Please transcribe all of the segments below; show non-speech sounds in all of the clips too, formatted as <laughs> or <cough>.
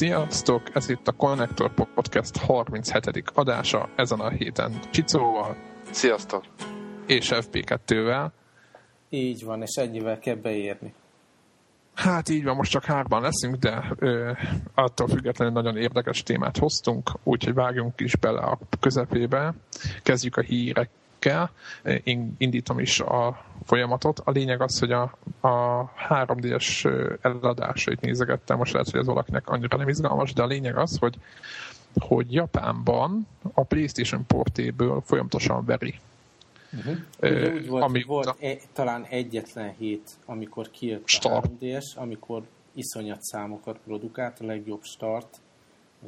Sziasztok! Ez itt a Connector Podcast 37. adása ezen a héten Csicóval. Sziasztok! És FB2-vel. Így van, és ennyivel kell beérni. Hát így van, most csak hárman leszünk, de ö, attól függetlenül nagyon érdekes témát hoztunk, úgyhogy vágjunk is bele a közepébe. Kezdjük a hírekkel. Én indítom is a folyamatot. A lényeg az, hogy a, a 3D-es eladásait nézegettem, most lehet, hogy ez valakinek annyira nem izgalmas, de a lényeg az, hogy hogy Japánban a PlayStation portéből folyamatosan veri Uh-huh. Ugye úgy volt, ami volt e, talán egyetlen hét, amikor kijött start. a 3DS, amikor iszonyat számokat produkált, a legjobb start,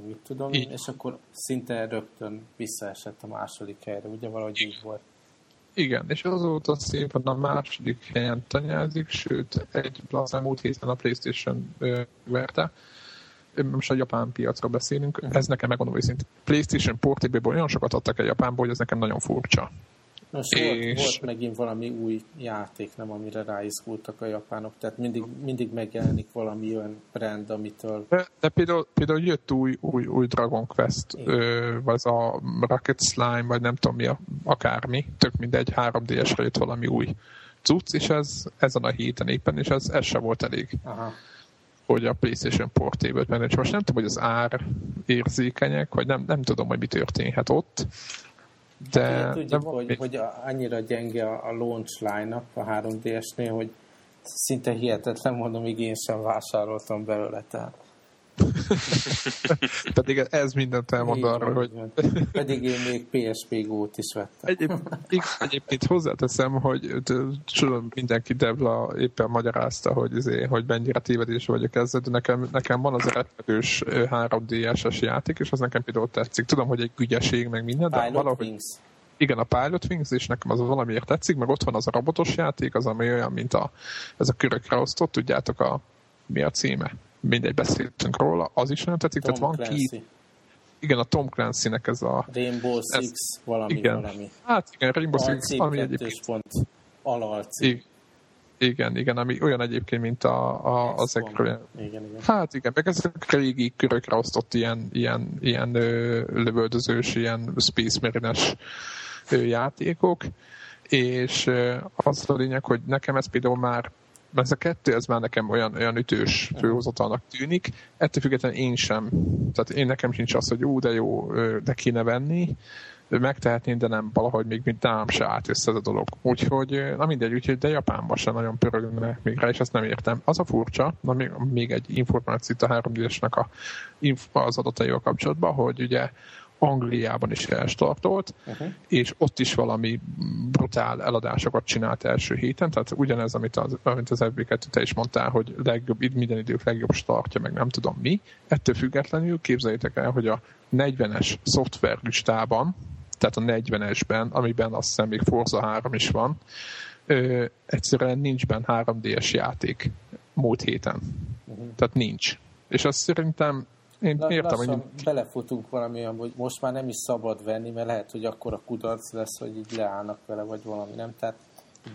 mit tudom, így. és akkor szinte rögtön visszaesett a második helyre, ugye valahogy így volt. Igen, és azóta szépen a második helyen tanyázik, sőt, egy az elmúlt héten a Playstation ö, verte. Most a japán piacra beszélünk, ez nekem megmondom őszintén. Playstation portéből olyan sokat adtak el Japánból, hogy ez nekem nagyon furcsa. Nos, és... volt, volt megint valami új játék, nem amire ráizgultak a japánok, tehát mindig, mindig megjelenik valami olyan brand, amitől... De, de például, például jött új, új, új Dragon Quest, ö, vagy a Rocket Slime, vagy nem tudom mi, a, akármi, tök mindegy, 3D-esre jött valami új cucc, és ez ezen a héten éppen, és ez, ez se volt elég. Aha. Hogy a PlayStation Portable-t menni. Most nem tudom, hogy az ár érzékenyek, vagy nem, nem tudom, hogy mi történhet ott, de, tudjuk, de hogy, hogy annyira gyenge a launch line a 3DS-nél, hogy szinte hihetetlen mondom, így én sem vásároltam belőle, tehát <laughs> Pedig ez mindent elmond arra, hogy... Pedig én még PSP Go-t is vettem. Egyéb, egyébként hozzáteszem, hogy tudom, mindenki Devla éppen magyarázta, hogy, azért, hogy mennyire tévedés vagyok ezzel, de nekem, nekem van az eredetős 3D-es játék, és az nekem például tetszik. Tudom, hogy egy ügyeség, meg minden, de Pilot valahogy... Wings igen, a Pilot Wings, és nekem az valamiért tetszik, meg ott van az a robotos játék, az ami olyan, mint a, ez a körökre osztott, tudjátok, a, mi a címe? Mindegy, beszéltünk róla, az is nagyon tetszik, tehát van ki... Igen, a Tom Clancy-nek ez a... Rainbow Six, ez, valami, igen. valami. Hát igen, Rainbow Six, valami egyébként. pont alalcím. Igen, igen, ami olyan egyébként, mint a, a, az Igen, igen. Hát igen, meg ezek régi körökre osztott ilyen, ilyen, ilyen ö, lövöldözős, ilyen Space Marine-es játékok, és ö, az a lényeg, hogy nekem ez például már ez a kettő, ez már nekem olyan, olyan ütős főhozatalnak tűnik. Ettől függetlenül én sem. Tehát én nekem sincs az, hogy ú, de jó, de kéne venni. Megtehetném, de nem valahogy még mint nálam se állt össze ez a dolog. Úgyhogy, na mindegy, úgyhogy de Japánban sem nagyon pörögnek még rá, és ezt nem értem. Az a furcsa, na még, még egy információt a 3 a az adataival kapcsolatban, hogy ugye Angliában is elstartolt, uh-huh. és ott is valami brutál eladásokat csinált első héten, tehát ugyanez, amit az, amit az FB2 te is mondtál, hogy legjobb, minden idők legjobb startja, meg nem tudom mi. Ettől függetlenül képzeljétek el, hogy a 40-es szoftver listában, tehát a 40-esben, amiben azt hiszem még Forza 3 is van, ö, egyszerűen nincs benne 3D-es játék múlt héten. Uh-huh. Tehát nincs. És azt szerintem én Na, értem, hogy... belefutunk valamilyen, hogy most már nem is szabad venni, mert lehet, hogy akkor a kudarc lesz, hogy így leállnak vele, vagy valami, nem? Tehát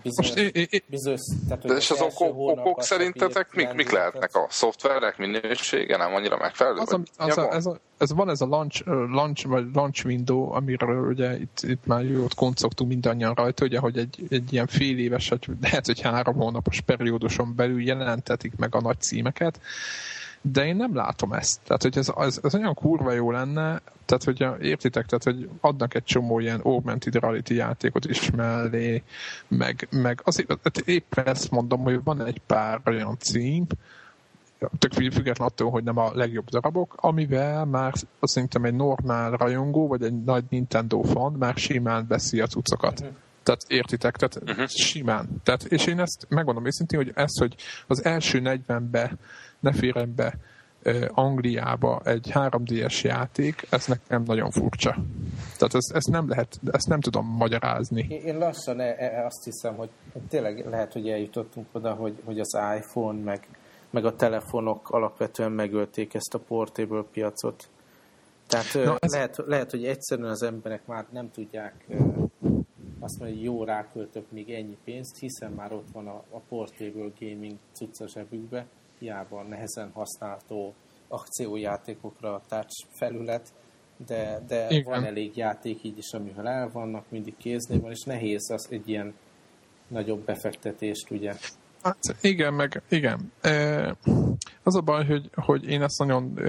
bizonyos, most, é, é, bizonyos, tehát, hogy és az okok, okok szerintetek mik, mik lehetnek a szoftverek minősége, nem annyira megfelelő? Az, az, a, ez, a, ez van ez a launch, launch, vagy launch window, amiről ugye itt, itt már jót koncogtunk mindannyian rajta, ugye, hogy egy, egy ilyen fél éves, vagy lehet, hogy három hónapos perióduson belül jelentetik meg a nagy címeket, de én nem látom ezt. Tehát, hogy ez, ez, ez olyan kurva jó lenne, tehát, hogy értitek, tehát, hogy adnak egy csomó ilyen augmented reality játékot is mellé, meg, meg azért, hát éppen ezt mondom, hogy van egy pár olyan cím, tök független attól, hogy nem a legjobb darabok, amivel már szerintem egy normál rajongó, vagy egy nagy Nintendo fan már simán veszi a cuccokat. Uh-huh. Tehát értitek, tehát uh-huh. simán. Tehát, és én ezt megmondom őszintén, hogy ez, hogy az első 40-be ne férjen be Angliába egy 3D-es játék, ez nekem nagyon furcsa. Tehát ezt, ezt nem lehet, ezt nem tudom magyarázni. Én lassan e, e, azt hiszem, hogy tényleg lehet, hogy eljutottunk oda, hogy, hogy az iPhone meg, meg a telefonok alapvetően megölték ezt a portable piacot. Tehát no, ez... lehet, lehet, hogy egyszerűen az emberek már nem tudják azt mondani, hogy jó ráköltök még ennyi pénzt, hiszen már ott van a, a portable gaming cucca zsebükbe, hiába nehezen használható akciójátékokra touch felület, de, de Igen. van elég játék így is, amivel el vannak, mindig kéznél van, és nehéz az egy ilyen nagyobb befektetést, ugye. Hát igen, meg igen. Az a baj, hogy, hogy én ezt nagyon,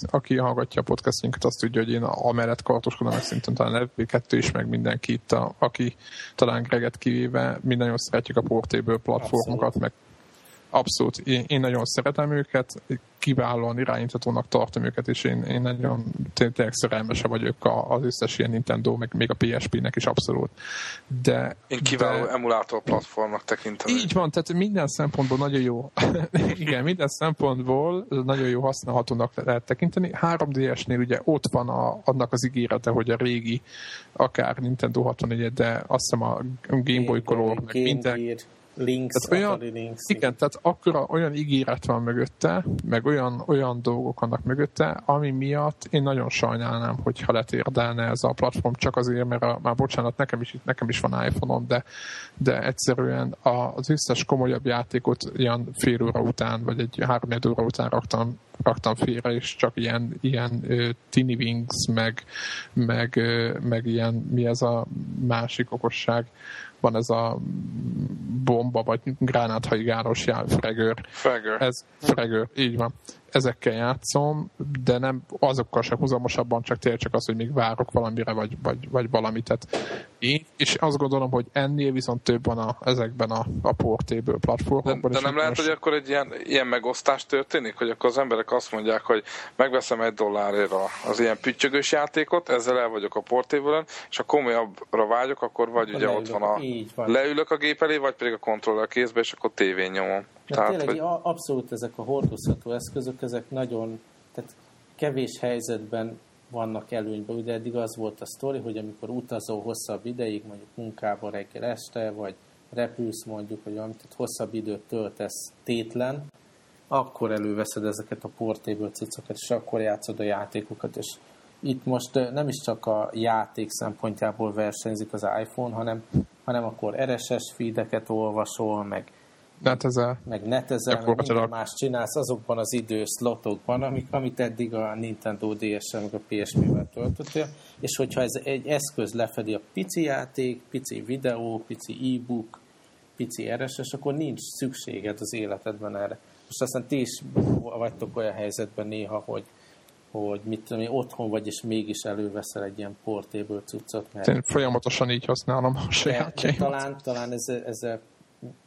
aki hallgatja a podcastinkat, azt tudja, hogy én amellett kartoskodom, meg szintén talán FB2 is, meg mindenki itt, a, aki talán Greget kivéve, mi nagyon szeretjük a Portable platformokat, Abszolút. meg abszolút, én, én nagyon szeretem őket, kiválóan irányítatónak tartom őket, és én, én nagyon tényleg szerelmese vagyok az összes ilyen Nintendo, meg még a PSP-nek is abszolút. De, én kiváló de, emulátor platformnak tekintem. Így van, tehát minden szempontból nagyon jó. <laughs> Igen, minden szempontból nagyon jó használhatónak lehet tekinteni. 3DS-nél ugye ott van a, annak az ígérete, hogy a régi, akár Nintendo 64 de azt hiszem a Game Boy Color, meg minden, Links, tehát olyan, links, igen, tehát akkor olyan ígéret van mögötte, meg olyan, olyan dolgok vannak mögötte, ami miatt én nagyon sajnálnám, hogyha letérdelne ez a platform csak azért, mert a, már bocsánat, nekem is, nekem is van iPhone-om, de, de egyszerűen az összes komolyabb játékot ilyen fél óra után, vagy egy három óra után raktam, raktam félre, és csak ilyen, ilyen uh, Tiny Wings, meg, meg, uh, meg ilyen, mi ez a másik okosság, van ez a bomba, vagy gránáthajigáros jár, Fregör. Fregör. Ez Fregör, így van ezekkel játszom, de nem azokkal se húzamosabban, csak tényleg csak az, hogy még várok valamire, vagy, vagy, vagy valamit. Tehát én, és azt gondolom, hogy ennél viszont több van a, ezekben a, a portéből platformokban. De, de nem lehet, most... hogy akkor egy ilyen, ilyen megosztás történik, hogy akkor az emberek azt mondják, hogy megveszem egy dollárért az ilyen püttyögős játékot, ezzel el vagyok a portéből és ha komolyabbra vágyok, akkor vagy akkor ugye leülök, ott van a... Van. Leülök a gép elé, vagy pedig a kontroller kézbe, és akkor tévén nyomom. De tehát, tényleg hogy... abszolút ezek a hordozható eszközök, ezek nagyon, tehát kevés helyzetben vannak előnyben. Ugye eddig az volt a sztori, hogy amikor utazó hosszabb ideig, mondjuk munkába reggel este, vagy repülsz mondjuk, vagy amit tehát hosszabb időt töltesz tétlen, akkor előveszed ezeket a portéből cicokat, és akkor játszod a játékokat, és itt most nem is csak a játék szempontjából versenyzik az iPhone, hanem, hanem akkor RSS feedeket olvasol, meg netezel. Meg netezel, meg minden más csinálsz azokban az időszlotokban, amik, amit eddig a Nintendo DS-en, meg a PSP-vel töltöttél, és hogyha ez egy eszköz lefedi a pici játék, pici videó, pici e-book, pici RSS, akkor nincs szükséged az életedben erre. Most aztán ti is vagytok olyan helyzetben néha, hogy hogy mit tudom én, otthon vagy, és mégis előveszel egy ilyen portéből cuccot. Mert Én folyamatosan így használom a sajátjaimat. Talán, talán ezzel, ezzel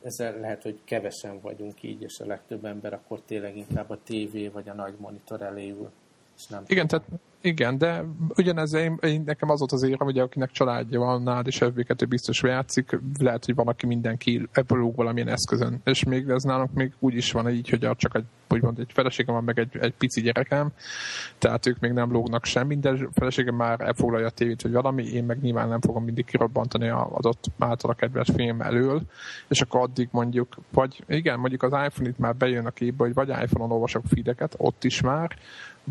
ezzel lehet, hogy kevesen vagyunk így, és a legtöbb ember akkor tényleg inkább a tévé vagy a nagy monitor elé ül. És nem Igen, tehát igen, de ugyanez én, én, nekem az volt az érem, hogy akinek családja van, nád és FB2 biztos játszik, lehet, hogy van, aki mindenki ebből lóg valamilyen eszközön. És még ez nálunk még úgy is van így, hogy csak egy, úgymond egy feleségem van, meg egy, egy pici gyerekem, tehát ők még nem lógnak semmi, de a feleségem már elfoglalja a tévét, vagy valami, én meg nyilván nem fogom mindig kirobbantani az adott által a kedves film elől, és akkor addig mondjuk, vagy igen, mondjuk az iPhone itt már bejön a képbe, hogy vagy iPhone-on olvasok feedeket, ott is már,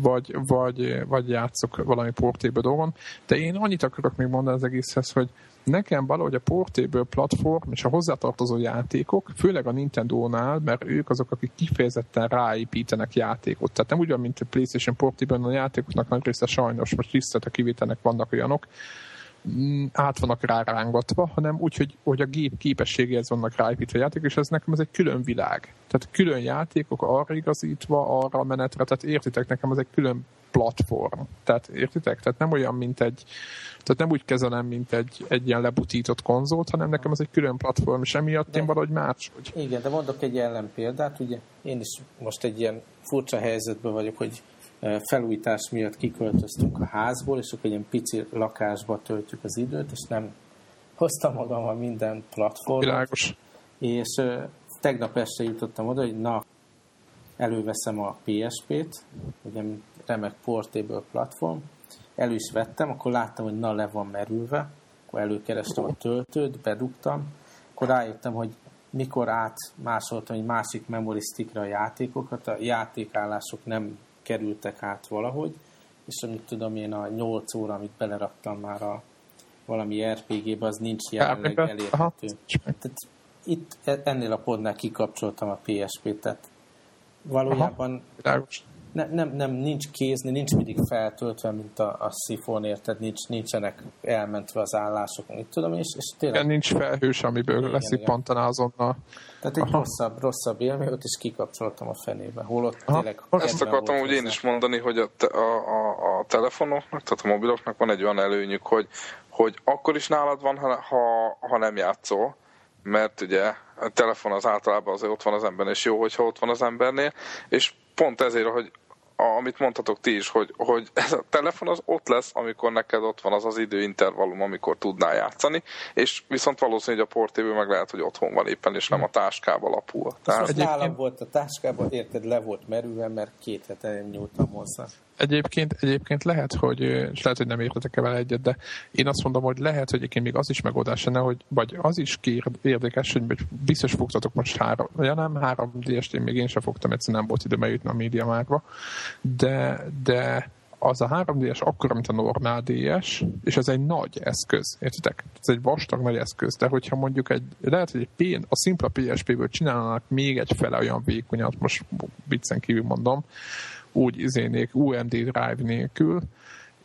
vagy, vagy, vagy játszok valami portéből dolgon. De én annyit akarok még mondani az egészhez, hogy nekem valahogy a portéből platform és a hozzátartozó játékok, főleg a Nintendo-nál, mert ők azok, akik kifejezetten ráépítenek játékot. Tehát nem ugyan, mint a PlayStation portéből a játékoknak nagy része sajnos, most tisztelt a kivételnek vannak olyanok, át vannak rárángatva, hanem úgy, hogy, hogy a gép képességéhez vannak ráépítve a játék, és ez nekem ez egy külön világ. Tehát külön játékok arra igazítva, arra a menetre, tehát értitek, nekem ez egy külön platform. Tehát értitek? Tehát nem olyan, mint egy, tehát nem úgy kezelem, mint egy, egy ilyen lebutított konzolt, hanem nekem ez egy külön platform, és emiatt de, én valahogy más. Hogy... Igen, de mondok egy ellenpéldát, ugye én is most egy ilyen furcsa helyzetben vagyok, hogy felújítás miatt kiköltöztünk a házból, és akkor egy pici lakásba töltjük az időt, és nem hoztam magammal minden platformot. Világos. És tegnap este jutottam oda, hogy na, előveszem a PSP-t, ugye remek portable platform, elő is vettem, akkor láttam, hogy na, le van merülve, akkor előkerestem a töltőt, bedugtam, akkor rájöttem, hogy mikor átmásoltam egy másik memory stickre a játékokat, a játékállások nem kerültek át valahogy, és amit tudom én a 8 óra, amit beleraktam már a valami RPG-be, az nincs jelenleg elérhető. Tehát itt e- ennél a pontnál kikapcsoltam a PSP-t, tehát valójában ne, nem, nem, nincs kézni, nincs mindig feltöltve, mint a, a szifon, érted? Nincs, nincsenek elmentve az állások, mit tudom, és, és tényleg... Igen, nincs felhős, amiből lesz pantaná azonnal. Tehát egy Aha. rosszabb, rosszabb élmény, ott is kikapcsoltam a fenébe. Holott Aha. tényleg... Ezt akartam úgy én is mondani, hogy a, te, a, a, a telefonoknak, tehát a mobiloknak van egy olyan előnyük, hogy, hogy akkor is nálad van, ha, ha, ha nem játszol, mert ugye a telefon az általában azért ott van az embernél, és jó, hogyha ott van az embernél, és pont ezért, hogy amit mondhatok ti is, hogy, hogy ez a telefon az ott lesz, amikor neked ott van az az időintervallum, amikor tudnál játszani, és viszont valószínű, hogy a portéből meg lehet, hogy otthon van éppen, és nem a táskába lapul. Tehát... Most nálam volt a táskában, érted, le volt merülve, mert két hete nyúltam hozzá. Egyébként, egyébként lehet, hogy, és lehet, hogy nem értetek vele egyet, de én azt mondom, hogy lehet, hogy egyébként még az is megoldás lenne, hogy vagy az is kér, érdekes, hogy biztos fogtatok most három, ja nem három DS-t, én még én sem fogtam, egyszerűen nem volt időm eljutni a média márba, de, de az a 3DS akkora, mint a normál DS, és ez egy nagy eszköz, értitek? Ez egy vastag nagy eszköz, de hogyha mondjuk egy, lehet, hogy egy P, a szimpla PSP-ből csinálnak még egy fele olyan vékonyat, most viccen kívül mondom, úgy izénék UMD drive nélkül,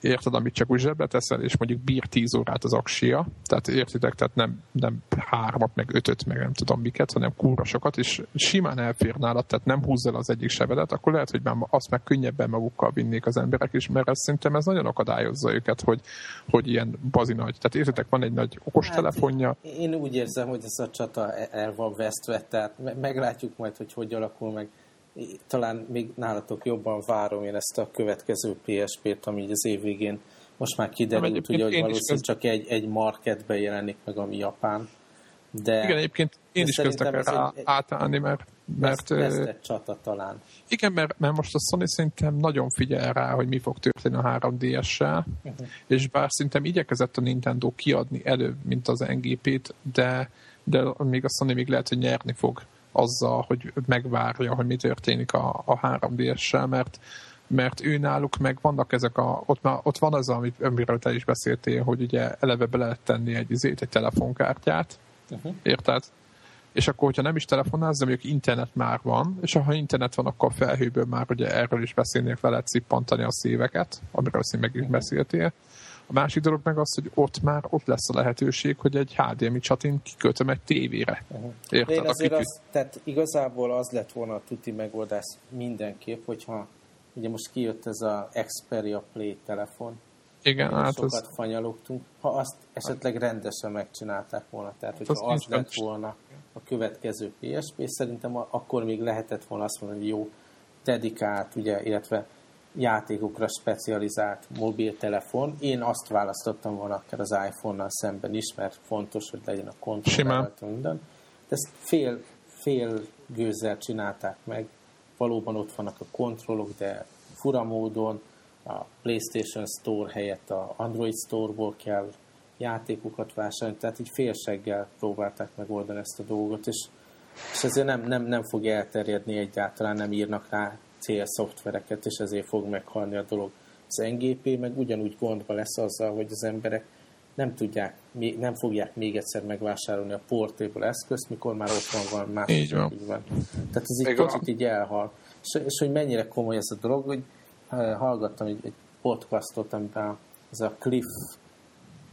érted, amit csak úgy zsebbe teszel, és mondjuk bír 10 órát az aksia, tehát értitek, tehát nem, nem hármat, meg ötöt, meg nem tudom miket, hanem kurva sokat, és simán elfér nálad, tehát nem húzz el az egyik sebedet, akkor lehet, hogy már azt meg könnyebben magukkal vinnék az emberek is, mert ez szerintem ez nagyon akadályozza őket, hogy, hogy ilyen bazi nagy. Tehát értitek, van egy nagy okostelefonja. Hát, én úgy érzem, hogy ez a csata el van vesztve, tehát meglátjuk majd, hogy hogy alakul meg talán még nálatok jobban várom én ezt a következő PSP-t, ami így az év végén most már kiderült, ugye, hogy valószínűleg csak egy, egy marketbe jelenik meg, ami Japán. De, igen, egyébként én is kezdek rá egy, átállni, mert... mert Vesz, csata talán. Igen, mert, mert most a Sony szerintem nagyon figyel rá, hogy mi fog történni a 3DS-sel, uh-huh. és bár szerintem igyekezett a Nintendo kiadni előbb, mint az NGP-t, de, de még a Sony még lehet, hogy nyerni fog azzal, hogy megvárja, hogy mi történik a, a 3DS-sel, mert mert ő náluk meg vannak ezek a, ott, már, ott van az, amit, amiről te is beszéltél, hogy ugye eleve be lehet tenni egy, izét, egy telefonkártyát, uh-huh. érted? És akkor, hogyha nem is telefonálsz, de mondjuk internet már van, és ha internet van, akkor a felhőből már ugye erről is beszélnék, le lehet szippantani a szíveket, amiről azt meg is uh-huh. A másik dolog meg az, hogy ott már ott lesz a lehetőség, hogy egy HDMI csatin kikötöm egy tévére. Uh-huh. Érted? Én azért az, tehát igazából az lett volna a tuti megoldás mindenképp, hogyha ugye most kijött ez a Xperia Play telefon, igen, hát sokat az... fanyalogtunk. Ha azt esetleg rendesen megcsinálták volna, tehát hogyha hát az, az lett volna a következő PSP, szerintem akkor még lehetett volna azt mondani, hogy jó, dedikált, ugye, illetve játékokra specializált mobiltelefon. Én azt választottam volna akár az iPhone-nal szemben is, mert fontos, hogy legyen a kontroll minden. De ezt fél, fél gőzzel csinálták meg. Valóban ott vannak a kontrollok, de fura módon a PlayStation Store helyett a Android Store-ból kell játékokat vásárolni, tehát így félseggel próbálták megoldani ezt a dolgot, és, és ezért nem, nem, nem fog elterjedni egyáltalán, nem írnak rá CL szoftvereket, és ezért fog meghalni a dolog. Az NGP meg ugyanúgy gondba lesz azzal, hogy az emberek nem tudják, nem fogják még egyszer megvásárolni a portable eszközt, mikor már ott van van más. Így van. Így van. Tehát ez egy kicsit így elhal. És, és hogy mennyire komoly ez a dolog, hogy eh, hallgattam egy, egy podcastot, amiben ez a Cliff,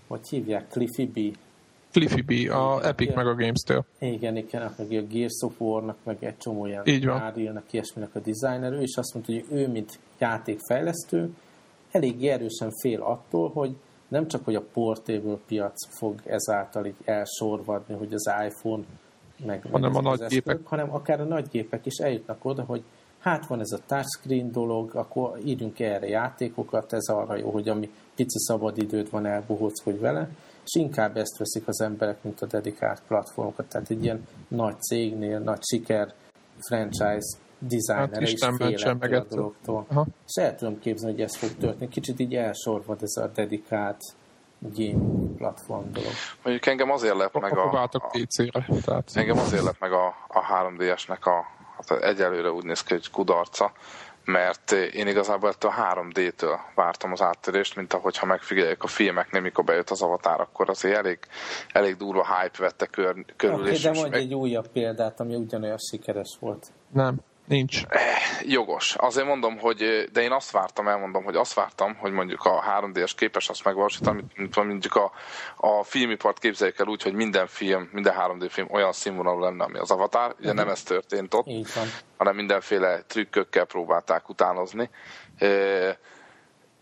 hogy hívják, Cliffy B, Cliffy B, a Epic igen, meg a Games-től. Igen, igen, meg a Gears of War-nak, meg egy csomó ilyen Így van. ilyesminek a designer, ő is azt mondta, hogy ő, mint játékfejlesztő, elég erősen fél attól, hogy nem csak, hogy a portable piac fog ezáltal így elsorvadni, hogy az iPhone meg, hanem meg a nagy gépek. hanem akár a nagy gépek is eljutnak oda, hogy hát van ez a touchscreen dolog, akkor írjunk erre játékokat, ez arra jó, hogy ami pici szabadidőd van, elbohóckodj vele, és inkább ezt veszik az emberek, mint a dedikált platformokat. Tehát egy ilyen nagy cégnél, nagy siker franchise designer hát is fél a dologtól. Aha. És el tudom képzelni, hogy ez fog történni. Kicsit így elsorvad ez a dedikált game platform dolog. Mondjuk engem azért lep meg a... a, a PC-re. Tehát... Engem azért lep meg a, a 3DS-nek a hát egyelőre úgy néz ki, hogy kudarca, mert én igazából ettől a 3D-től vártam az áttörést, mint ahogy ha megfigyeljük a filmeknél, mikor bejött az avatár, akkor azért elég, elég durva hype vette kör, körül. Okay, és de mondj egy újabb példát, ami ugyanolyan sikeres volt. Nem, nincs. Eh, jogos. Azért mondom, hogy, de én azt vártam, elmondom, hogy azt vártam, hogy mondjuk a 3D-es képes azt megvalósítani, mint mondjuk a, a filmipart képzeljük el úgy, hogy minden film, minden 3D film olyan színvonalú lenne, ami az Avatar. Ugye nem ez történt ott, hanem mindenféle trükkökkel próbálták utánozni. Eh,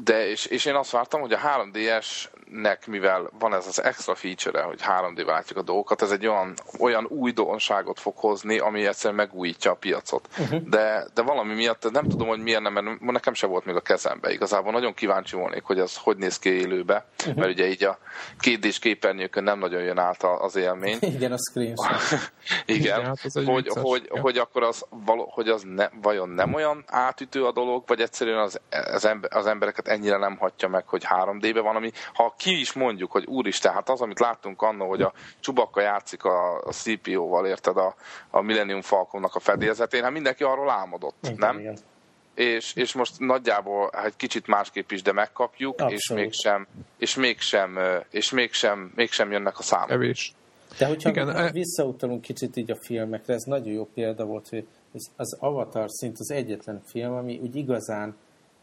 de és, és én azt vártam, hogy a 3DS nek, mivel van ez az extra feature hogy 3D látjuk a dolgokat, ez egy olyan, olyan újdonságot fog hozni, ami egyszerűen megújítja a piacot. Uh-huh. De, de valami miatt nem tudom, hogy miért nem, mert nekem sem volt még a kezembe. Igazából nagyon kíváncsi volnék, hogy ez hogy néz ki élőbe, uh-huh. mert ugye így a kétdés képernyőkön nem nagyon jön át az élmény. <laughs> Igen, a screenshot. <laughs> Igen, hát hogy, hogy, hogy, akkor az, való, hogy az ne, vajon nem olyan átütő a dolog, vagy egyszerűen az, az, ember, az embereket ennyire nem hatja meg, hogy 3D-be van, ami ha ki is mondjuk, hogy úristen, hát az, amit láttunk annó, hogy a Csubakka játszik a, a CPO-val, érted, a, a Millennium Falconnak a fedélzetén, hát mindenki arról álmodott, igen, nem? Igen. És, és most nagyjából egy kicsit másképp is, de megkapjuk, Abszolút. és mégsem, és mégsem, és mégsem, mégsem jönnek a számok. Evés. De hogyha Igen, visszautalunk kicsit így a filmekre, ez nagyon jó példa volt, hogy az Avatar szint az egyetlen film, ami úgy igazán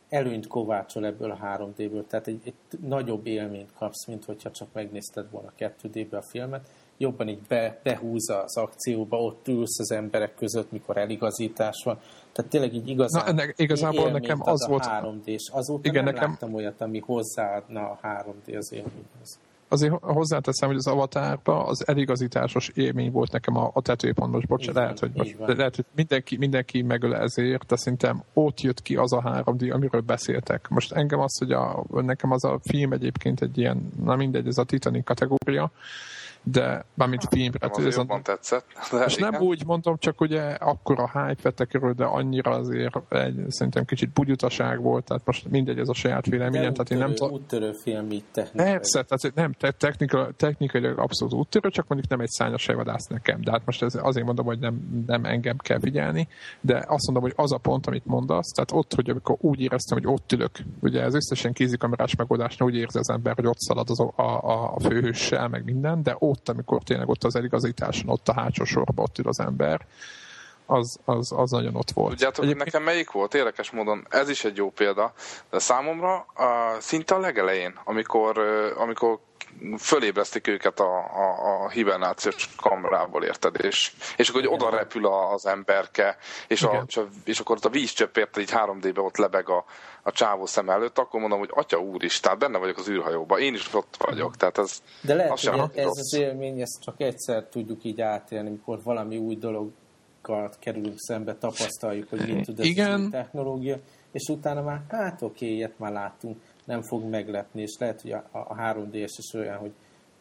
előnyt kovácsol ebből a 3D-ből, tehát egy, egy nagyobb élményt kapsz, mint hogyha csak megnézted volna 2D-be a filmet, jobban így be, behúzza az akcióba, ott ülsz az emberek között, mikor eligazítás van. Tehát tényleg így igazán Na, ennek, igazából nekem az volt... 3D-s. Azóta igen, nem nekem... láttam olyat, ami hozzáadna a 3D az élményhez azért hozzáteszem, hogy az avatárba az eligazításos élmény volt nekem a, a. Most bocs, lehet, hogy, most, lehet, hogy mindenki, mindenki megöl ezért, de szerintem ott jött ki az a 3D, amiről beszéltek. Most engem az, hogy a, nekem az a film egyébként egy ilyen, na mindegy, ez a Titanic kategória, de mármint filmre. Hát, ez jobban a... tetszett. De és igen. nem úgy mondom, csak ugye akkor a hype vette körül, de annyira azért egy, szerintem kicsit bugyutaság volt, tehát most mindegy, ez a saját véleményem. Tehát én nem tudom. Úttörő film így technikai. Persze, tehát nem, te, technika, technikailag abszolút úttörő, csak mondjuk nem egy szányos sejvadász nekem. De hát most ez, azért mondom, hogy nem, nem engem kell figyelni, de azt mondom, hogy az a pont, amit mondasz, tehát ott, hogy amikor úgy éreztem, hogy ott ülök, ugye ez összesen kézikamerás megoldásnál úgy érzi az ember, hogy ott szalad az a, a, a főhőssel, meg minden, de ott ott, amikor tényleg ott az eligazításon, ott a hátsó sorban ott ül az ember, az, az, az nagyon ott volt. Tudjátok, hogy nekem melyik volt? Érdekes módon, ez is egy jó példa, de számomra a, szinte a legelején, amikor, amikor fölébresztik őket a, a, a hibernációs kamerából, érted? És, és akkor hogy oda repül az emberke, és, a, és akkor ott a vízcsöpp érted, így 3D-be ott lebeg a, a csávó szem előtt, akkor mondom, hogy atya úr is, tehát benne vagyok az űrhajóban, én is ott vagyok, tehát ez De lehet, hogy ez rossz. az élmény, ezt csak egyszer tudjuk így átélni, amikor valami új dologat kerülünk szembe, tapasztaljuk, hogy mit tud ez Igen. a technológia, és utána már, hát oké, ilyet már láttunk nem fog meglepni, és lehet, hogy a, a 3D-es is olyan, hogy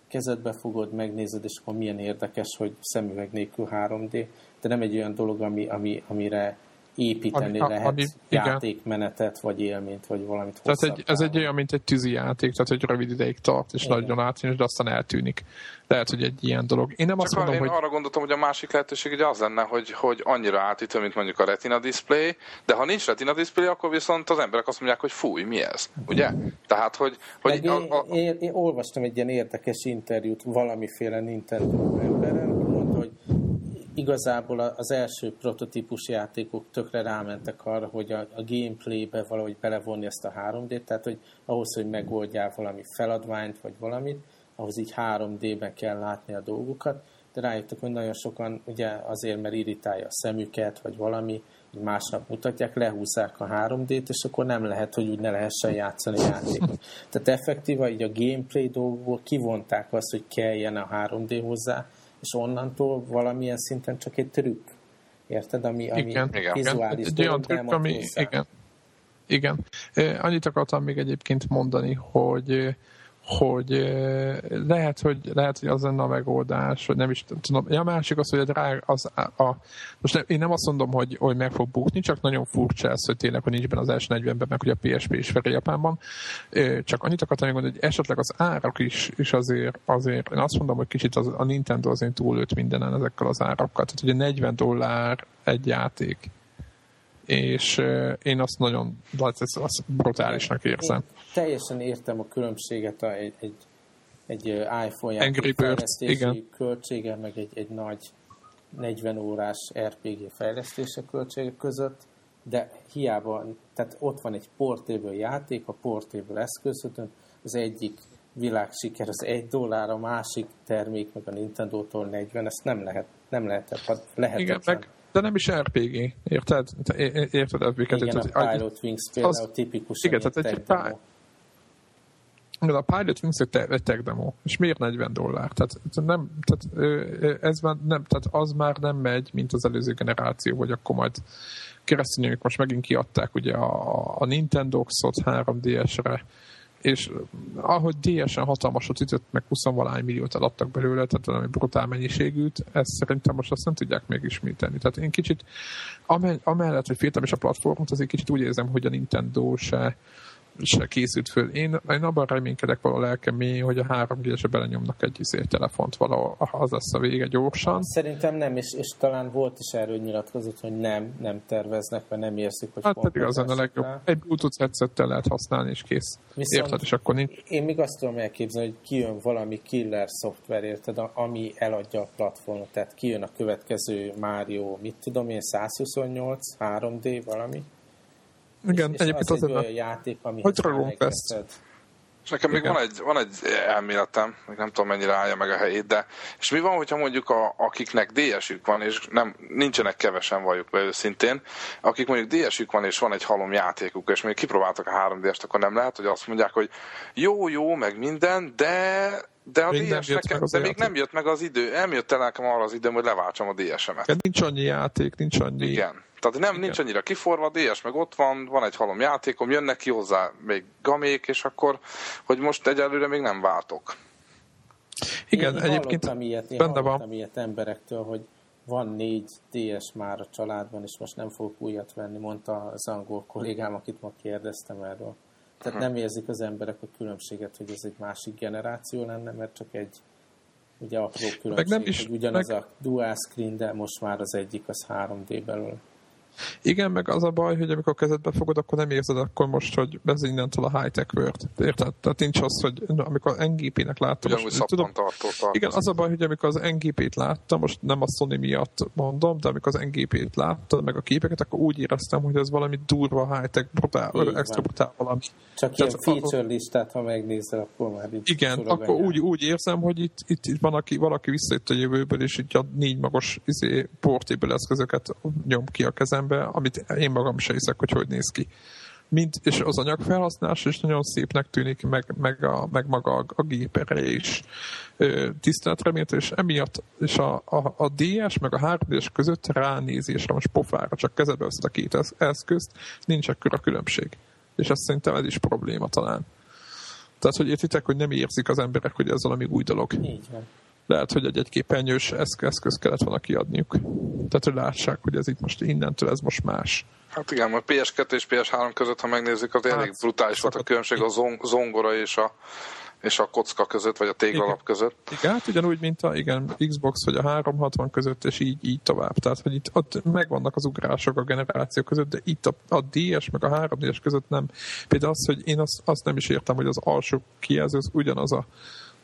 kezedbe fogod, megnézed, és akkor milyen érdekes, hogy szemüveg nélkül 3D, de nem egy olyan dolog, ami, ami, amire építeni ami, lehet ami, játékmenetet, vagy élményt, vagy valamit Tehát egy, ez egy olyan, mint egy tűzi játék, tehát hogy rövid ideig tart, és igen. nagyon átjön, de aztán eltűnik. Lehet, hogy egy ilyen dolog. Én nem Csak azt mondom, én hogy... arra gondoltam, hogy a másik lehetőség ugye az lenne, hogy, hogy annyira átítő, mint mondjuk a retina display, de ha nincs retina display, akkor viszont az emberek azt mondják, hogy fúj, mi ez? Ugye? Tehát, hogy... hogy a, a... Én, én, én, olvastam egy ilyen érdekes interjút valamiféle Nintendo emberrel, igazából az első prototípus játékok tökre rámentek arra, hogy a, a gameplaybe valahogy belevonni ezt a 3D-t, tehát hogy ahhoz, hogy megoldjál valami feladványt, vagy valamit, ahhoz így 3D-ben kell látni a dolgokat, de rájöttek, hogy nagyon sokan ugye azért, mert irritálja a szemüket, vagy valami, hogy másnap mutatják, lehúzzák a 3D-t, és akkor nem lehet, hogy úgy ne lehessen játszani játékot. Tehát effektíva így a gameplay dolgokból kivonták azt, hogy kelljen a 3D hozzá, és onnantól valamilyen szinten csak egy trükk. Érted? Ami, ami igen, vizuális igen. Egy olyan trükk, ami, igen. Igen. Annyit akartam még egyébként mondani, hogy hogy lehet, hogy lehet, hogy az lenne a megoldás, vagy nem is tudom. A másik az, hogy a drág, az, a, a, most nem, én nem azt mondom, hogy, hogy meg fog bukni, csak nagyon furcsa ez, hogy tényleg, hogy nincs benne az első 40-ben, meg hogy a PSP is fel Japánban. Csak annyit akartam mondani, hogy esetleg az árak is, is azért, azért, én azt mondom, hogy kicsit az, a Nintendo azért túlőtt mindenen ezekkel az árakkal. Tehát ugye 40 dollár egy játék és én azt nagyon, azt, brutálisnak érzem. Én teljesen értem a különbséget a, egy, egy, egy iPhone játék fejlesztési igen. költsége, meg egy, egy nagy 40 órás RPG fejlesztése költségek között, de hiába, tehát ott van egy portéből játék, a portéből eszközötön, az egyik világsiker az egy dollár, a másik termék meg a Nintendo-tól 40, ezt nem lehet, nem lehet, lehet Igen, meg, de nem is RPG, érted? Érted FB-ket? Igen, a Pilot Wings például az, tipikus igen, tehát egy demo. A Pilot Wings egy, egy tech demo, és miért 40 dollár? Tehát, nem, tehát, ez már nem, tehát az már nem megy, mint az előző generáció, hogy akkor majd keresztények most megint kiadták ugye a, a Nintendo Xot 3DS-re, és ahogy DS-en hatalmasat ütött, meg 20 valány milliót eladtak belőle, tehát valami brutál mennyiségűt, ezt szerintem most azt nem tudják megismételni. Tehát én kicsit, amellett, hogy féltem is a platformot, azért kicsit úgy érzem, hogy a Nintendo se se készült föl. Én, én abban reménykedek való lelkem mély, hogy a 3 g belenyomnak egy izé, telefont, valahol az lesz a vége gyorsan. Szerintem nem, és, és talán volt is erről nyilatkozat, hogy nem, nem terveznek, mert nem érzik, hogy Hát pedig az a legjobb. Rá. Egy Bluetooth headsettel lehet használni, és kész. Viszont érted, és akkor nincs. Én még azt tudom elképzelni, hogy kijön valami killer szoftver, érted, ami eladja a platformot, tehát kijön a következő Mario, mit tudom én, 128, 3D, valami igen, és, egyébként az, az egy olyan játék, ami hogy ragunk ezt. És nekem még van egy, van egy elméletem, még nem tudom mennyire állja meg a helyét, de és mi van, hogyha mondjuk a, akiknek DS-ük van, és nem, nincsenek kevesen valljuk be őszintén, akik mondjuk DS-ük van, és van egy halom játékuk, és még kipróbáltak a 3D-est, akkor nem lehet, hogy azt mondják, hogy jó, jó, meg minden, de de a még DS nekem, de még nem jött meg az idő, nem jött el nekem arra az időm, hogy leváltsam a DS-emet. Nincs annyi játék, nincs annyi... Igen. Tehát nem, Igen. nincs annyira kiforva, DS meg ott van, van egy halom játékom, jönnek ki hozzá még gamék, és akkor, hogy most egyelőre még nem váltok. Igen, én egyébként ilyet, én benne van. ilyet emberektől, hogy van négy DS már a családban, és most nem fogok újat venni, mondta az angol kollégám, akit ma kérdeztem erről. Tehát nem érzik az emberek a különbséget, hogy ez egy másik generáció lenne, mert csak egy ugye apró különbség, meg nem is, hogy ugyanaz meg... a dual screen, de most már az egyik az 3D belőle. Igen, meg az a baj, hogy amikor kezedbe fogod, akkor nem érzed akkor most, hogy ez innentől a high-tech world. Érted? Tehát nincs az, hogy amikor NGP-nek láttam. Ugyanúgy most, tudom, igen, az a baj, hogy amikor az NGP-t láttam, most nem a Sony miatt mondom, de amikor az NGP-t láttam, meg a képeket, akkor úgy éreztem, hogy ez valami durva high-tech, brutál, extra brutál valami. Csak Tehát, ilyen feature listát, ha megnézel, akkor már így Igen, akkor úgy, úgy érzem, hogy itt, itt, itt van, aki, valaki visszajött a jövőből, és így a négy magas izé, portéből eszközöket nyom ki a kezem szembe, amit én magam se hiszek, hogy hogy néz ki. Mint, és az anyagfelhasználás is nagyon szépnek tűnik, meg, meg, a, meg maga a, a gépere is tiszteletre és emiatt és a, a, a DS meg a 3 között ránézésre, most pofára csak kezebe a két eszközt, nincs ekkora különbség. És azt szerintem ez is probléma talán. Tehát, hogy értitek, hogy nem érzik az emberek, hogy ez valami új dolog. Így van lehet, hogy egy-egy képernyős eszköz kellett volna kiadniuk. Tehát, hogy lássák, hogy ez itt most innentől, ez most más. Hát igen, a PS2 és PS3 között, ha megnézzük, az hát, elég brutális volt a különbség a zongora és a, és a kocka között, vagy a téglalap között. Igen, hát ugyanúgy, mint a igen, Xbox vagy a 360 között, és így, így tovább. Tehát, hogy itt ott megvannak az ugrások a generáció között, de itt a, a DS meg a 3DS között nem. Például az, hogy én azt, azt nem is értem, hogy az alsó kijelző az ugyanaz a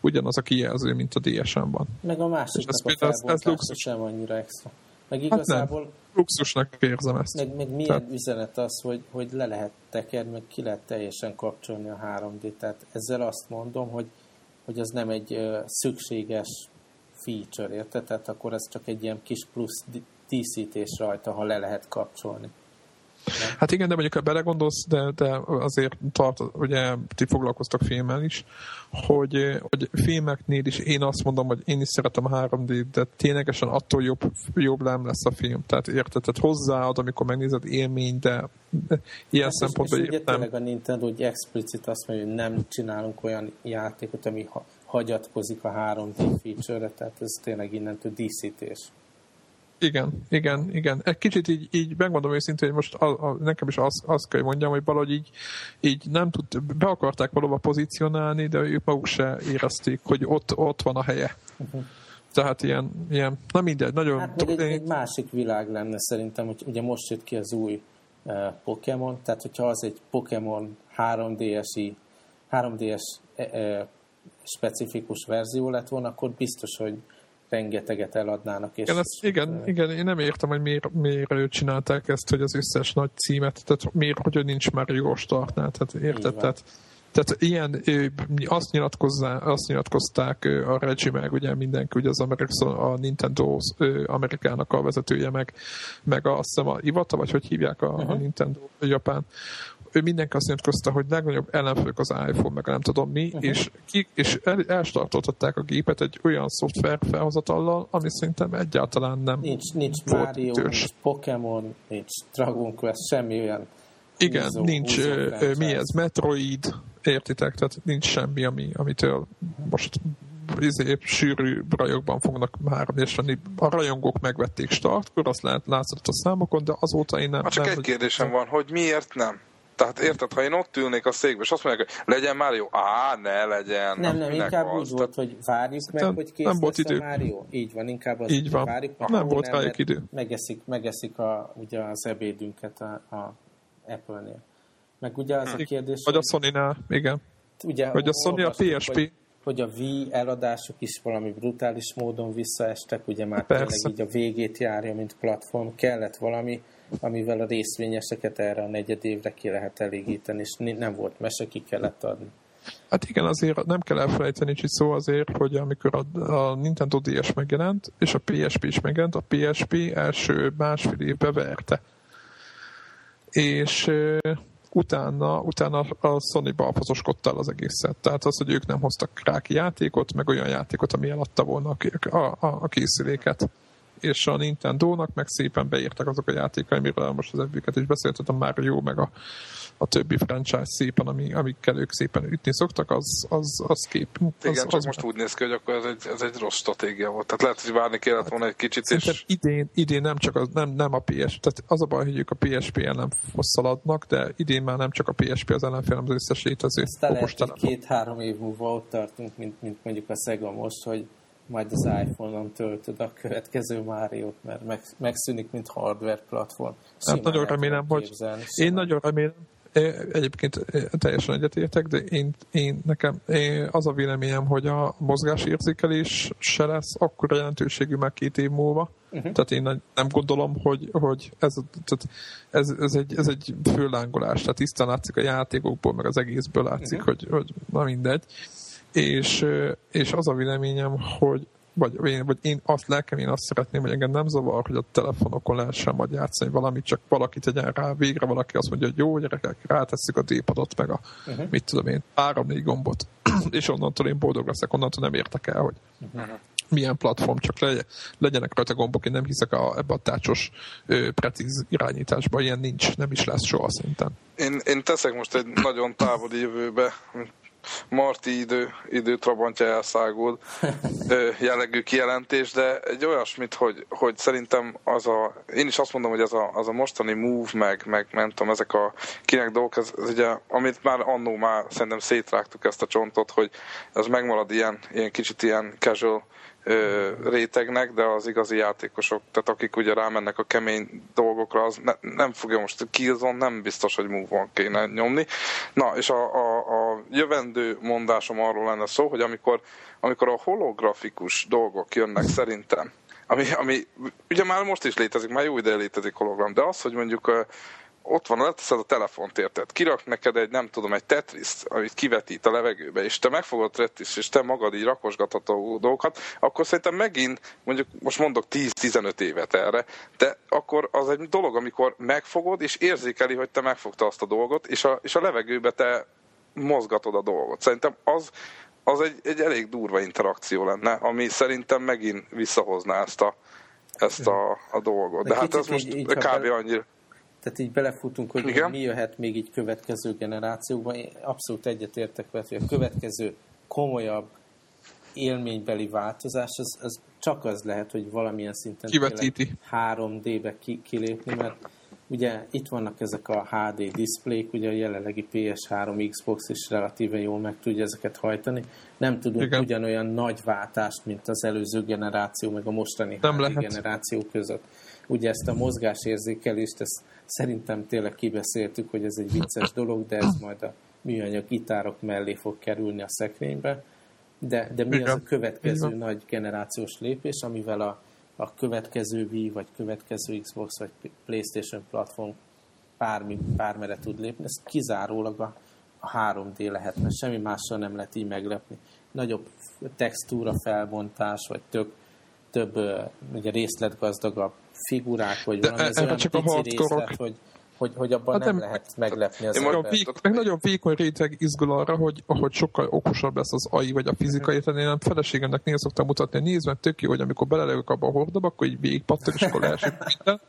ugyanaz a kijelző, mint a DSM van. Meg a másiknak ez, a luxus. sem annyira extra. Meg igazából... Hát nem. Luxusnak érzem ezt. Meg, meg milyen Tehát... üzenet az, hogy, hogy le lehet tekerni, meg ki lehet teljesen kapcsolni a 3D. Tehát ezzel azt mondom, hogy, hogy az nem egy uh, szükséges feature, érted? Tehát akkor ez csak egy ilyen kis plusz díszítés rajta, ha le lehet kapcsolni. Hát igen, de mondjuk ha belegondolsz, de, de azért tart, ugye ti foglalkoztak filmmel is, hogy, hogy filmeknél is én azt mondom, hogy én is szeretem a 3D, de ténylegesen attól jobb, jobb nem lesz a film. Tehát érted, tehát hozzáad, amikor megnézed élmény, de ilyen hát szempontból és, és ugye tényleg a Nintendo hogy explicit azt mondja, hogy nem csinálunk olyan játékot, ami ha, hagyatkozik a 3D feature-re, tehát ez tényleg innentől díszítés. Igen, igen, igen. Egy kicsit így, így megmondom őszintén, hogy most a, a, nekem is azt, azt kell mondjam, hogy valahogy így, így nem tud, be akarták valóban pozícionálni, de ők maguk se érezték, hogy ott, ott van a helye. Uh-huh. Tehát ilyen, ilyen, na mindegy, nagyon... Hát egy, egy másik világ lenne szerintem, hogy ugye most jött ki az új uh, Pokémon, tehát hogyha az egy Pokémon 3DS-i, 3DS uh, specifikus verzió lett volna, akkor biztos, hogy rengeteget eladnának. És igen, ezt, igen, igen, én nem értem, hogy miért, miért csinálták ezt, hogy az összes nagy címet, tehát miért, hogy nincs már jó startnál, tehát érted? Tehát, tehát ilyen, azt, azt nyilatkozták a Reggie meg, ugye mindenki, ugye az Amerika, a Nintendo Amerikának a vezetője, meg, meg azt hiszem a Iwata, vagy hogy hívják a, uh-huh. a mhm. Nintendo a Japán, ő mindenki azt nyilatkozta, hogy legnagyobb ellenfők az iPhone, meg nem tudom mi, uh-huh. és, ki, és el, elstartoltatták a gépet egy olyan szoftver felhozatallal, ami szerintem egyáltalán nem Nincs, nincs Mario, nincs Pokémon, nincs Dragon Quest, semmi olyan igen, húzó, nincs, húzó mi ez, Metroid, értitek, tehát nincs semmi, ami, amitől most izé, sűrű rajokban fognak már és a rajongók megvették startkor, azt lehet, látszott a számokon, de azóta én nem... Ha csak nem, egy hogy... kérdésem van, hogy miért nem? Tehát érted, ha én ott ülnék a székbe, és azt mondják, hogy legyen Mario, á, ne legyen. Nem, nem, inkább az, úgy volt, hogy várjuk meg, nem, hogy kész nem volt idő. a Mario. Így van, inkább az, Így van. várjuk meg. Nem volt rájuk idő. Megeszik, megeszik a, ugye az ebédünket a, a Apple-nél. Meg ugye az a kérdés... Vagy a Sony-nál, igen. Ugye, vagy a Sony a PSP. Hogy, hogy a Wii eladások is valami brutális módon visszaestek, ugye már Persze. tényleg így a végét járja, mint platform. Kellett valami, amivel a részvényeseket erre a negyed évre ki lehet elégíteni, és nem volt mese, ki kellett adni. Hát igen, azért nem kell elfelejteni hogy szó azért, hogy amikor a, a Nintendo DS megjelent, és a PSP is megjelent, a PSP első másfél évbe verte. És utána, utána a Sony balfazoskodta el az egészet. Tehát az, hogy ők nem hoztak rá ki játékot, meg olyan játékot, ami eladta volna a, a, a készüléket és a Nintendo-nak meg szépen beírtak azok a játékai, amiről most az ebbüket is beszéltet, a Mario, meg a, a többi franchise szépen, ami, amikkel ők szépen ütni szoktak, az, az, az kép. Az, Igen, csak az, most úgy néz ki, hogy akkor ez egy, ez egy rossz stratégia volt. Tehát lehet, hogy várni kellett volna egy kicsit. És... idén, idén nem csak az, nem, nem a PS, tehát az a baj, hogy ők a PSP ellen fosszaladnak, de idén már nem csak a PSP az ellenfél, hanem az összes létező Aztán lehet, két-három év múlva ott tartunk, mint, mint mondjuk a Sega most, hogy majd az iPhone-on töltöd a következő Máriót, mert meg, megszűnik, mint hardware platform. hát nagyon remélem, hogy én nagyon remélem, Egyébként teljesen egyetértek, de én, én nekem én az a véleményem, hogy a mozgásérzékelés se lesz akkor jelentőségű már két év múlva. Uh-huh. Tehát én nem gondolom, hogy, hogy ez, tehát ez, ez, egy, ez egy főlángolás. Tehát tisztán látszik a játékokból, meg az egészből látszik, uh-huh. hogy, hogy na mindegy. És, és az a véleményem, hogy vagy én, vagy én azt lelkem, én azt szeretném, hogy engem nem zavar, hogy a telefonokon lehessen majd játszani valamit, csak valaki tegyen rá, végre valaki azt mondja, hogy jó gyerekek, rátesszük a dépadot, meg a, uh-huh. mit tudom én, három-négy gombot, <clears throat> és onnantól én boldog leszek, onnantól nem értek el, hogy uh-huh. milyen platform, csak legyen, legyenek rajta gombok, én nem hiszek a, ebbe a tácsos, ö, precíz irányításba, ilyen nincs, nem is lesz soha szerintem. Én, én teszek most egy nagyon távoli jövőbe, Marti idő, idő trabantja elszágul jellegű kijelentés, de egy olyasmit, hogy, hogy szerintem az a, én is azt mondom, hogy ez a, az a mostani move, meg, meg tudom, ezek a kinek dolgok, ez, ez ugye, amit már annó már szerintem szétrágtuk ezt a csontot, hogy ez megmarad ilyen, ilyen kicsit ilyen casual rétegnek, de az igazi játékosok, tehát akik ugye rámennek a kemény dolgokra, az ne, nem fogja most Killzone, nem biztos, hogy move kéne nyomni. Na, és a, a, a jövendő mondásom arról lenne szó, hogy amikor, amikor a holografikus dolgok jönnek szerintem, ami, ami ugye már most is létezik, már jó ideje létezik hologram, de az, hogy mondjuk ott van, leteszed a telefont, érted? Kirak neked egy, nem tudom, egy Tetris, amit kivetít a levegőbe, és te megfogod Tetris, és te magad így rakosgatható dolgokat, akkor szerintem megint, mondjuk most mondok 10-15 évet erre, de akkor az egy dolog, amikor megfogod, és érzékeli, hogy te megfogta azt a dolgot, és a, és a levegőbe te mozgatod a dolgot. Szerintem az, az egy, egy elég durva interakció lenne, ami szerintem megint visszahozná ezt a, ezt a, a dolgot. De, de hát ez most így kb. annyira tehát így belefutunk, hogy Igen? mi jöhet még így következő generációkban. Én abszolút egyetértek vele, hogy a következő komolyabb élménybeli változás, az, az csak az lehet, hogy valamilyen szinten Kivetíti. 3D-be ki, kilépni, mert ugye itt vannak ezek a HD diszplék, ugye a jelenlegi PS3, Xbox is relatíve jól meg tudja ezeket hajtani. Nem tudunk Igen. ugyanolyan nagy váltást, mint az előző generáció, meg a mostani Nem HD lehet. generáció között. Ugye ezt a mozgásérzékelést, ezt Szerintem tényleg kibeszéltük, hogy ez egy vicces dolog, de ez majd a műanyag gitárok mellé fog kerülni a szekrénybe. De, de mi az a következő nagy generációs lépés, amivel a, a következő Wii, vagy következő Xbox, vagy Playstation platform bármi, bármere tud lépni, ez kizárólag a, a 3D lehetne, semmi mással nem lehet így meglepni. Nagyobb textúra felbontás, vagy több, több ugye részletgazdagabb figurák, vagy valami, ez olyan csak a részlet, hogy, hogy, hogy abban hát nem, nem lehet meglepni az nagyon vék, meg nagyon vékony réteg izgul arra, hogy, hogy sokkal okosabb lesz az AI vagy a fizikai, mm. én nem feleségemnek néha szoktam mutatni, hogy nézd meg tök jó, hogy amikor belelövök abba a hordaba, akkor így végigpattak, és akkor leesik minden.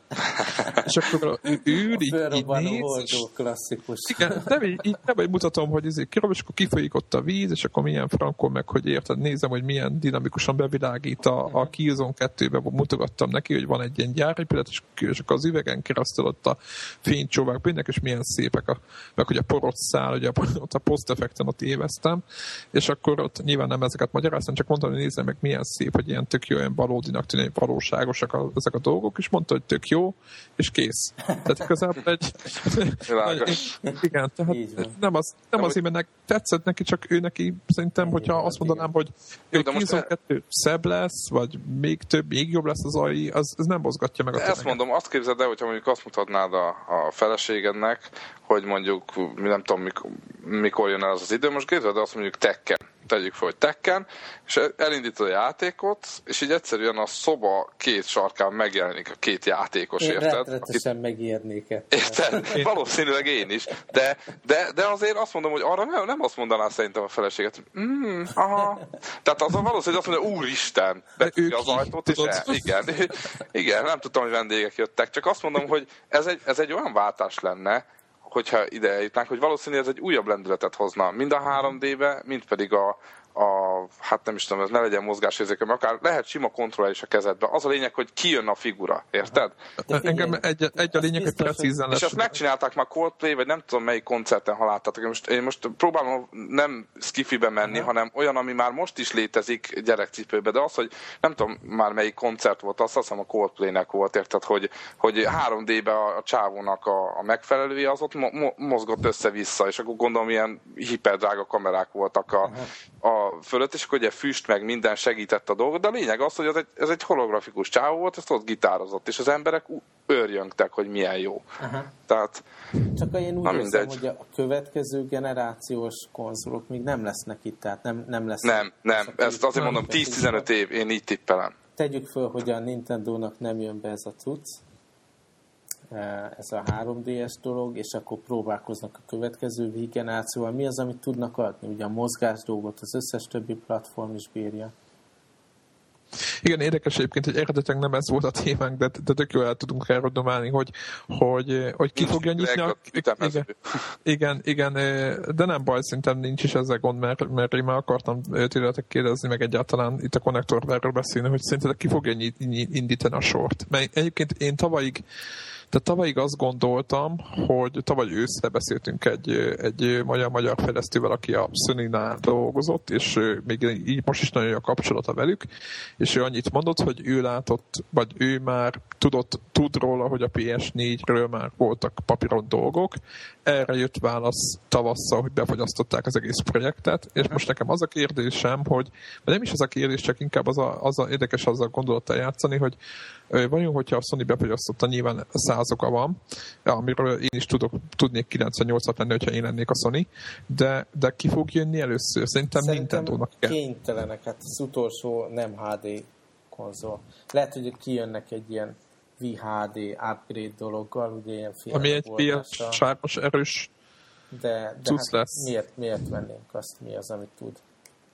és akkor ő, ő így, így néz, hordó, klasszikus. Igen, nem így, így nem, mutatom, hogy ezért kirob, és akkor kifolyik ott a víz, és akkor milyen frankon meg, hogy érted, nézem, hogy milyen dinamikusan bevilágít a, a Killzone 2-be, mutogattam neki, hogy van egy ilyen gyárépület, és, és akkor az üvegen keresztül ott a fény fénycsóvák benne, és milyen szépek, a, meg hogy a porot száll, ugye ott a post-effekten ott éveztem, és akkor ott nyilván nem ezeket magyaráztam, csak mondtam, hogy nézzem meg milyen szép, hogy ilyen tök jó, olyan valódinak tűnő, valóságosak a, ezek a dolgok, és mondta, hogy tök jó, és kész. Tehát igazából egy... <laughs> <laughs> igen, tehát nem, az, nem azért, mert tetszett neki, csak ő neki szerintem, hogyha azt mondanám, hogy jó, de most e... kettő szebb lesz, vagy még több, még jobb lesz az AI, az, az nem mozgatja meg a Ezt mondom, azt képzeld el, hogyha mondjuk azt mutatnád a, a feleségednek, hogy mondjuk, nem tudom, mikor, mikor jön el az az idő, most képzeld, azt mondjuk tekken tegyük fel, hogy tekken, és elindítod a játékot, és így egyszerűen a szoba két sarkán megjelenik a két játékos, én érted? Rettetesen Akit... megijednék Érted? <laughs> Valószínűleg én is. De, de, de azért azt mondom, hogy arra nem, nem azt mondaná szerintem a feleséget. Mm, aha. Tehát az valószínűleg azt mondja, úristen, betűzi az ajtót, és el. Igen, <laughs> igen, nem tudtam, hogy vendégek jöttek. Csak azt mondom, hogy ez egy, ez egy olyan váltás lenne, hogyha ide eljutnánk, hogy valószínűleg ez egy újabb lendületet hozna, mind a 3D-be, mind pedig a, a, hát nem is tudom, ez ne legyen mozgásérzéke, mert akár lehet sima kontroll is a kezedbe. Az a lényeg, hogy kijön a figura, érted? De Engem egy, egy a lényeg, hogy precízen lesz. És ezt megcsinálták már Coldplay, vagy nem tudom melyik koncerten, ha láttátok. Most, én most próbálom nem skifibe menni, uh-huh. hanem olyan, ami már most is létezik gyerekcipőbe, de az, hogy nem tudom már melyik koncert volt, azt hiszem a Coldplay-nek volt, érted, hogy, hogy 3D-be a, a csávónak a, a megfelelője az ott mo- mo- mozgott össze-vissza, és akkor gondolom ilyen hiperdrága kamerák voltak a, uh-huh. a fölött, és akkor ugye füst meg minden segített a dolgot, de a lényeg az, hogy ez egy, ez egy holografikus csávó volt, ezt ott gitározott, és az emberek őrjöngtek, hogy milyen jó. Aha. Tehát, Csak én úgy érzem, hogy a következő generációs konzolok még nem lesznek itt, tehát nem, nem lesz. Nem, nem, ezt azért mondom, 10-15 év, én így tippelem. Tegyük föl, hogy a Nintendo-nak nem jön be ez a cucc, ez a 3DS dolog, és akkor próbálkoznak a következő generációval. Mi az, amit tudnak adni? Ugye a mozgás dolgot az összes többi platform is bírja. Igen, érdekes egyébként, hogy eredetileg nem ez volt a témánk, de, de tök jól el tudunk erről domálni, hogy, hogy, hogy ki fogja nyitni a... Igen, igen, igen, de nem baj, szerintem nincs is ezzel gond, mert, mert én már akartam tőletek kérdezni, meg egyáltalán itt a konnektorról beszélni, hogy szerintetek ki fogja nyitni, indítani a sort. Mert egyébként én tavalyig tehát tavalyig azt gondoltam, hogy tavaly őszre beszéltünk egy, egy magyar-magyar fejlesztővel, aki a sony dolgozott, és még így most is nagyon jó a kapcsolata velük, és ő annyit mondott, hogy ő látott, vagy ő már tudott, tud róla, hogy a PS4-ről már voltak papíron dolgok, erre jött válasz tavasszal, hogy befogyasztották az egész projektet, és most nekem az a kérdésem, hogy, vagy nem is az a kérdés, csak inkább az a, az a érdekes azzal gondolattal játszani, hogy vajon, hogyha a Sony befogyasztotta, nyilván száz oka van, amiről én is tudok, tudnék 98-at lenni, hogyha én lennék a Sony, de, de ki fog jönni először? Szerintem, Szerintem Nintendo-nak kell. kénytelenek, hát az utolsó nem HD konzol. Lehet, hogy kijönnek egy ilyen VHD upgrade dologgal, ugye ilyen Ami egy PS erős de, de hát lesz. Miért, miért vennénk azt, mi az, amit tud?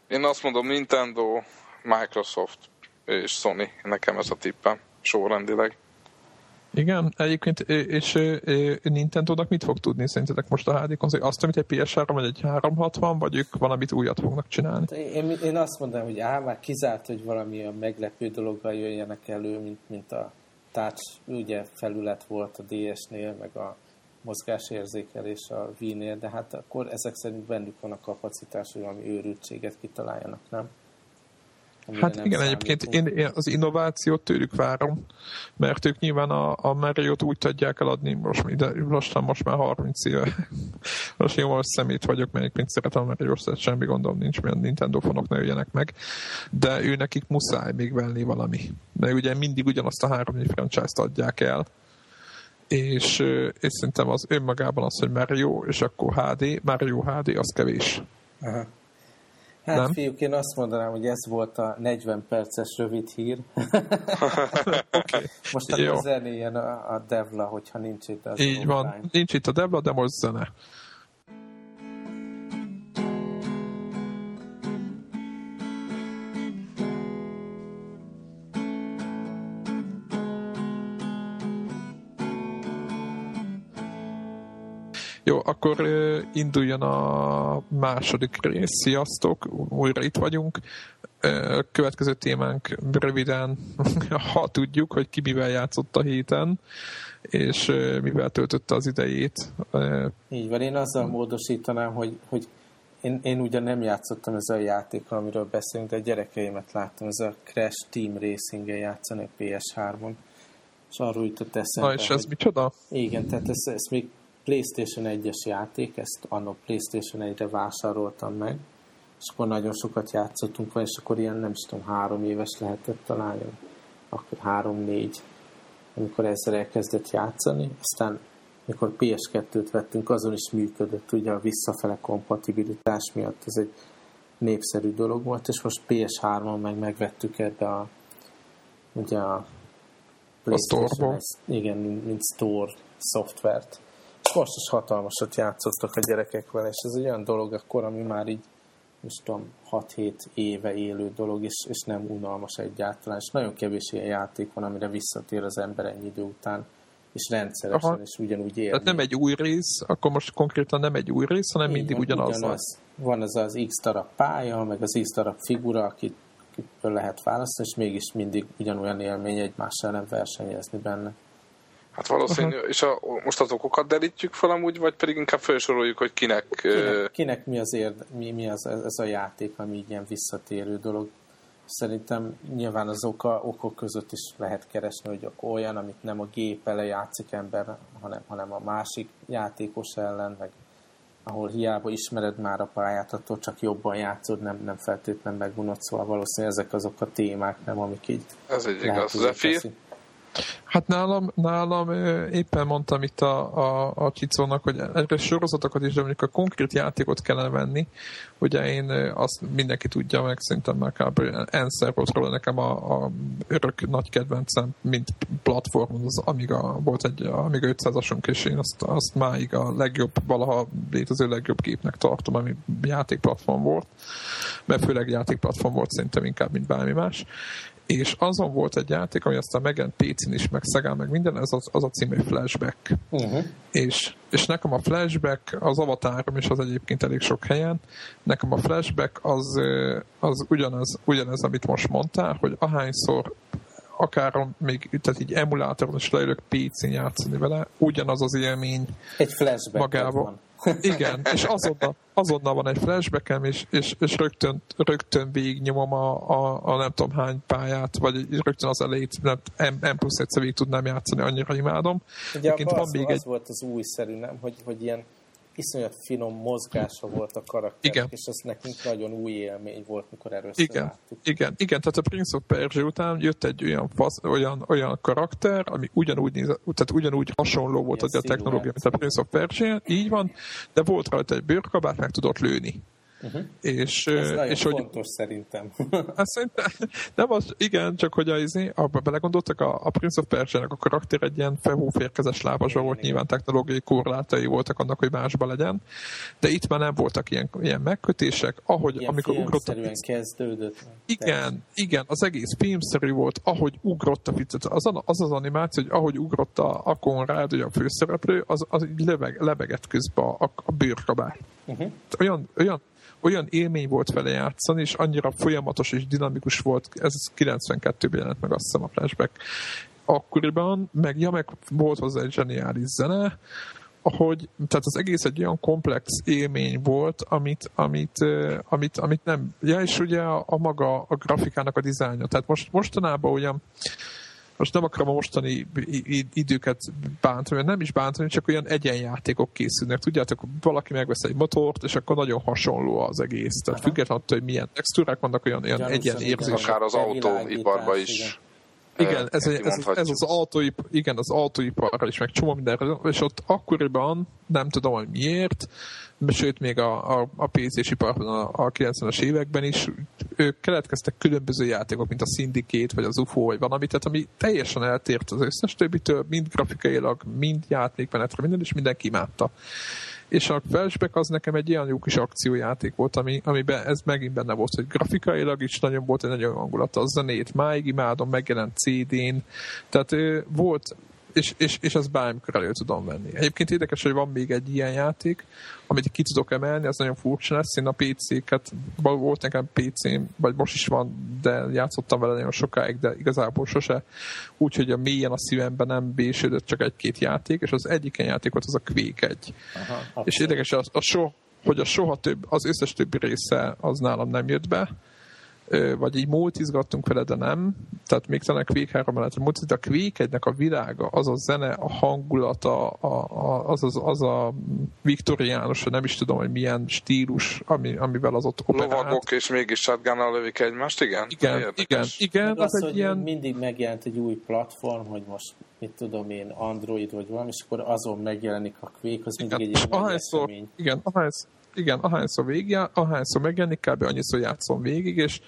Én azt mondom, Nintendo, Microsoft és Sony, nekem ez a tippem sorrendileg. Igen, egyébként, és Nintendo-nak mit fog tudni szerintetek most a HD konzol? Azt, amit egy PS3 vagy egy 360, vagy ők valamit újat fognak csinálni? Hát én, én azt mondom, hogy á, már kizárt, hogy valami a meglepő dologgal jöjjenek elő, mint, mint a touch ugye felület volt a DS-nél, meg a mozgásérzékelés a Wii-nél, de hát akkor ezek szerint bennük van a kapacitás, hogy valami őrültséget kitaláljanak, nem? Hát igen, egyébként én az innovációt tőlük várom, mert ők nyilván a, a Mario-t úgy tudják eladni, most, ide, lassan most már 30 éve. <laughs> Most jó, most szemét vagyok, mert egyébként szeretem a mario semmi gondom nincs, mert Nintendo fonok ne jöjjenek meg, de ő nekik muszáj még venni valami. Mert ugye mindig ugyanazt a három franchise-t adják el, és, és szerintem az önmagában az, hogy Mario, és akkor HD, Mario HD, az kevés. Aha. Hát nem? fiúk, én azt mondanám, hogy ez volt a 40 perces rövid hír. <laughs> okay. Most akkor zenéjen a, a Devla, hogyha nincs itt az Így online. van, nincs itt a Devla, de most zene. Jó, akkor induljon a második rész. Sziasztok, újra itt vagyunk. Következő témánk röviden, <laughs> ha tudjuk, hogy ki mivel játszott a héten, és mivel töltötte az idejét. Így van, én azzal módosítanám, hogy, hogy én, én ugyan nem játszottam ezzel a játékkal, amiről beszélünk, de a gyerekeimet láttam, ez a Crash Team Racing-el játszani a PS3-on. És arról jutott eszembe. Na, és ez hogy, micsoda? Igen, tehát ez, ez még PlayStation 1-es játék, ezt annak PlayStation 1-re vásároltam meg, és akkor nagyon sokat játszottunk vele, és akkor ilyen nem is tudom, három éves lehetett talán, akkor három-négy, amikor ezzel elkezdett játszani, aztán mikor PS2-t vettünk, azon is működött, ugye a visszafele kompatibilitás miatt ez egy népszerű dolog volt, és most PS3-on meg megvettük ebbe a ugye a PlayStation, a igen, mint, mint store szoftvert is hatalmasat játszottak a gyerekek vele, és ez egy olyan dolog akkor, ami már így, most tudom, 6-7 éve élő dolog, és, és nem unalmas egyáltalán, és nagyon kevés ilyen játék van, amire visszatér az ember ennyi idő után, és rendszeresen, Aha. és ugyanúgy él. Tehát nem egy új rész, akkor most konkrétan nem egy új rész, hanem Így mindig van, ugyanaz. ugyanaz. Van ez az X darab pálya, meg az X darab figura, akit lehet választani, és mégis mindig ugyanolyan élmény egymással nem versenyezni benne. Hát valószínű, uh-huh. és a, most az okokat derítjük fel amúgy, vagy pedig inkább felsoroljuk, hogy kinek... Kinek, kinek mi, az érde, mi, mi az, ez a játék, ami ilyen visszatérő dolog. Szerintem nyilván az oka, okok között is lehet keresni, hogy olyan, amit nem a gép ele játszik ember, hanem, hanem a másik játékos ellen, meg ahol hiába ismered már a pályát, attól csak jobban játszod, nem, nem feltétlenül megunod, szóval valószínűleg ezek azok a témák, nem, amik így Ez egy igaz. Zephyr? Hát nálam, nálam éppen mondtam itt a, a, a Csicónak, hogy egyre sorozatokat is, de mondjuk a konkrét játékot kellene venni. Ugye én azt mindenki tudja meg, szerintem már kb. enszer volt róla nekem a, a örök nagy kedvencem, mint platform, az Amiga, volt egy Amiga 500-asunk, és én azt, azt máig a legjobb, valaha létező legjobb képnek tartom, ami játékplatform volt, mert főleg játékplatform volt szerintem inkább, mint bármi más és azon volt egy játék, ami aztán megjelent PC-n is, meg Szegán, meg minden, ez az, az a című Flashback. Uh-huh. És, és nekem a Flashback, az avatárom is az egyébként elég sok helyen, nekem a Flashback az, az ugyanaz, ugyanez, amit most mondtál, hogy ahányszor akár még tehát így emulátoron is leülök PC-n játszani vele, ugyanaz az élmény egy flashback magával. Van. Igen, és azonnal, azonnal van egy flashbackem, és, és, és rögtön, rögtön végignyomom a, a, a, nem tudom hány pályát, vagy rögtön az elejét, nem, M, M plusz egyszer végig tudnám játszani, annyira imádom. Ugye az, van még az egy... volt az újszerű, nem? Hogy, hogy ilyen iszonyat finom mozgása volt a karakter, igen. és ez nekünk nagyon új élmény volt, mikor először igen. láttuk. Igen, igen, tehát a Prince of Persia után jött egy olyan, fasz, olyan, olyan karakter, ami ugyanúgy, néz, tehát ugyanúgy hasonló volt az a technológia, mint a Prince of Persia, így van, de volt rajta egy bőrkabát, meg tudott lőni. Uh-huh. És, Ez nagyon és fontos hogy, szerintem. Hát szerintem, nem az, igen, csak hogy az, izé, abba belegondoltak, a, a Prince of persia a karakter egy ilyen fehóférkezes lábazsa volt, nyilván technológiai korlátai voltak annak, hogy másba legyen, de itt már nem voltak ilyen, ilyen megkötések, ahogy ilyen amikor ugrott a pic... kezdődött. Igen, igen, az egész filmszerű volt, ahogy ugrott a pic, az, az az animáció, hogy ahogy ugrott a, a Conrad, ugye a főszereplő, az, az így lebeg, lebegett közben a, a bőrkabát. Uh-huh. Olyan, olyan olyan élmény volt vele játszani, és annyira folyamatos és dinamikus volt, ez 92-ben jelent meg azt hiszem a flashback akkoriban, meg ja, meg volt hozzá egy zseniális zene, hogy tehát az egész egy olyan komplex élmény volt, amit, amit, amit, amit nem, ja, és ugye a, a maga a grafikának a dizájnja. Tehát most, mostanában olyan most nem akarom a mostani időket bántani, nem is bántani, csak olyan egyenjátékok készülnek. Tudjátok, valaki megvesz egy motort, és akkor nagyon hasonló az egész. Tehát függetlenül attól, hogy milyen textúrák vannak, olyan, olyan egyen érzés. Akár az autóiparban is. Igen igen, ez, ez, ez, ez az autóip, igen, az autóiparra is, meg csomó mindenre, és ott akkoriban, nem tudom, hogy miért, sőt még a, a, a PC-s iparban a, a 90-es években is, ők keletkeztek különböző játékok, mint a Syndicate, vagy az UFO, vagy valami, tehát ami teljesen eltért az összes többitől, mind grafikailag, mind játékmenetre, minden, és mindenki imádta és a Flashback az nekem egy ilyen jó kis akciójáték volt, ami, amiben ez megint benne volt, hogy grafikailag is nagyon volt egy nagyon hangulata, a zenét máig imádom, megjelent CD-n, tehát volt és, és, és ezt bármikor elő tudom venni. Egyébként érdekes, hogy van még egy ilyen játék, amit ki tudok emelni, az nagyon furcsa lesz. Én a PC-ket, volt nekem PC-m, vagy most is van, de játszottam vele nagyon sokáig, de igazából sose. Úgyhogy a mélyen a szívemben nem bésődött csak egy-két játék, és az egyik ilyen játék volt az a Quake 1. Aha, és érdekes, a, a so, hogy a soha több, az összes többi része az nálam nem jött be, vagy így multizgattunk vele, de nem. Tehát még talán a Quake 3 mellett multiz, de a Quake 1 a világa, az a zene, a hangulata, a, a, az, az, az a viktoriánus, nem is tudom, hogy milyen stílus, ami, amivel az ott operált. Lovagok és mégis shotgunnal lövik egymást, igen? Igen, igen, igen. Az, az egy ilyen... mindig megjelent egy új platform, hogy most mit tudom én, Android vagy valami, és akkor azon megjelenik a Quake, az mindig igen, egy ilyen ahányszor, Igen, ahányszor, igen, ahányszor végig, ahányszor megjelenik, kb. annyiszor játszom végig, és,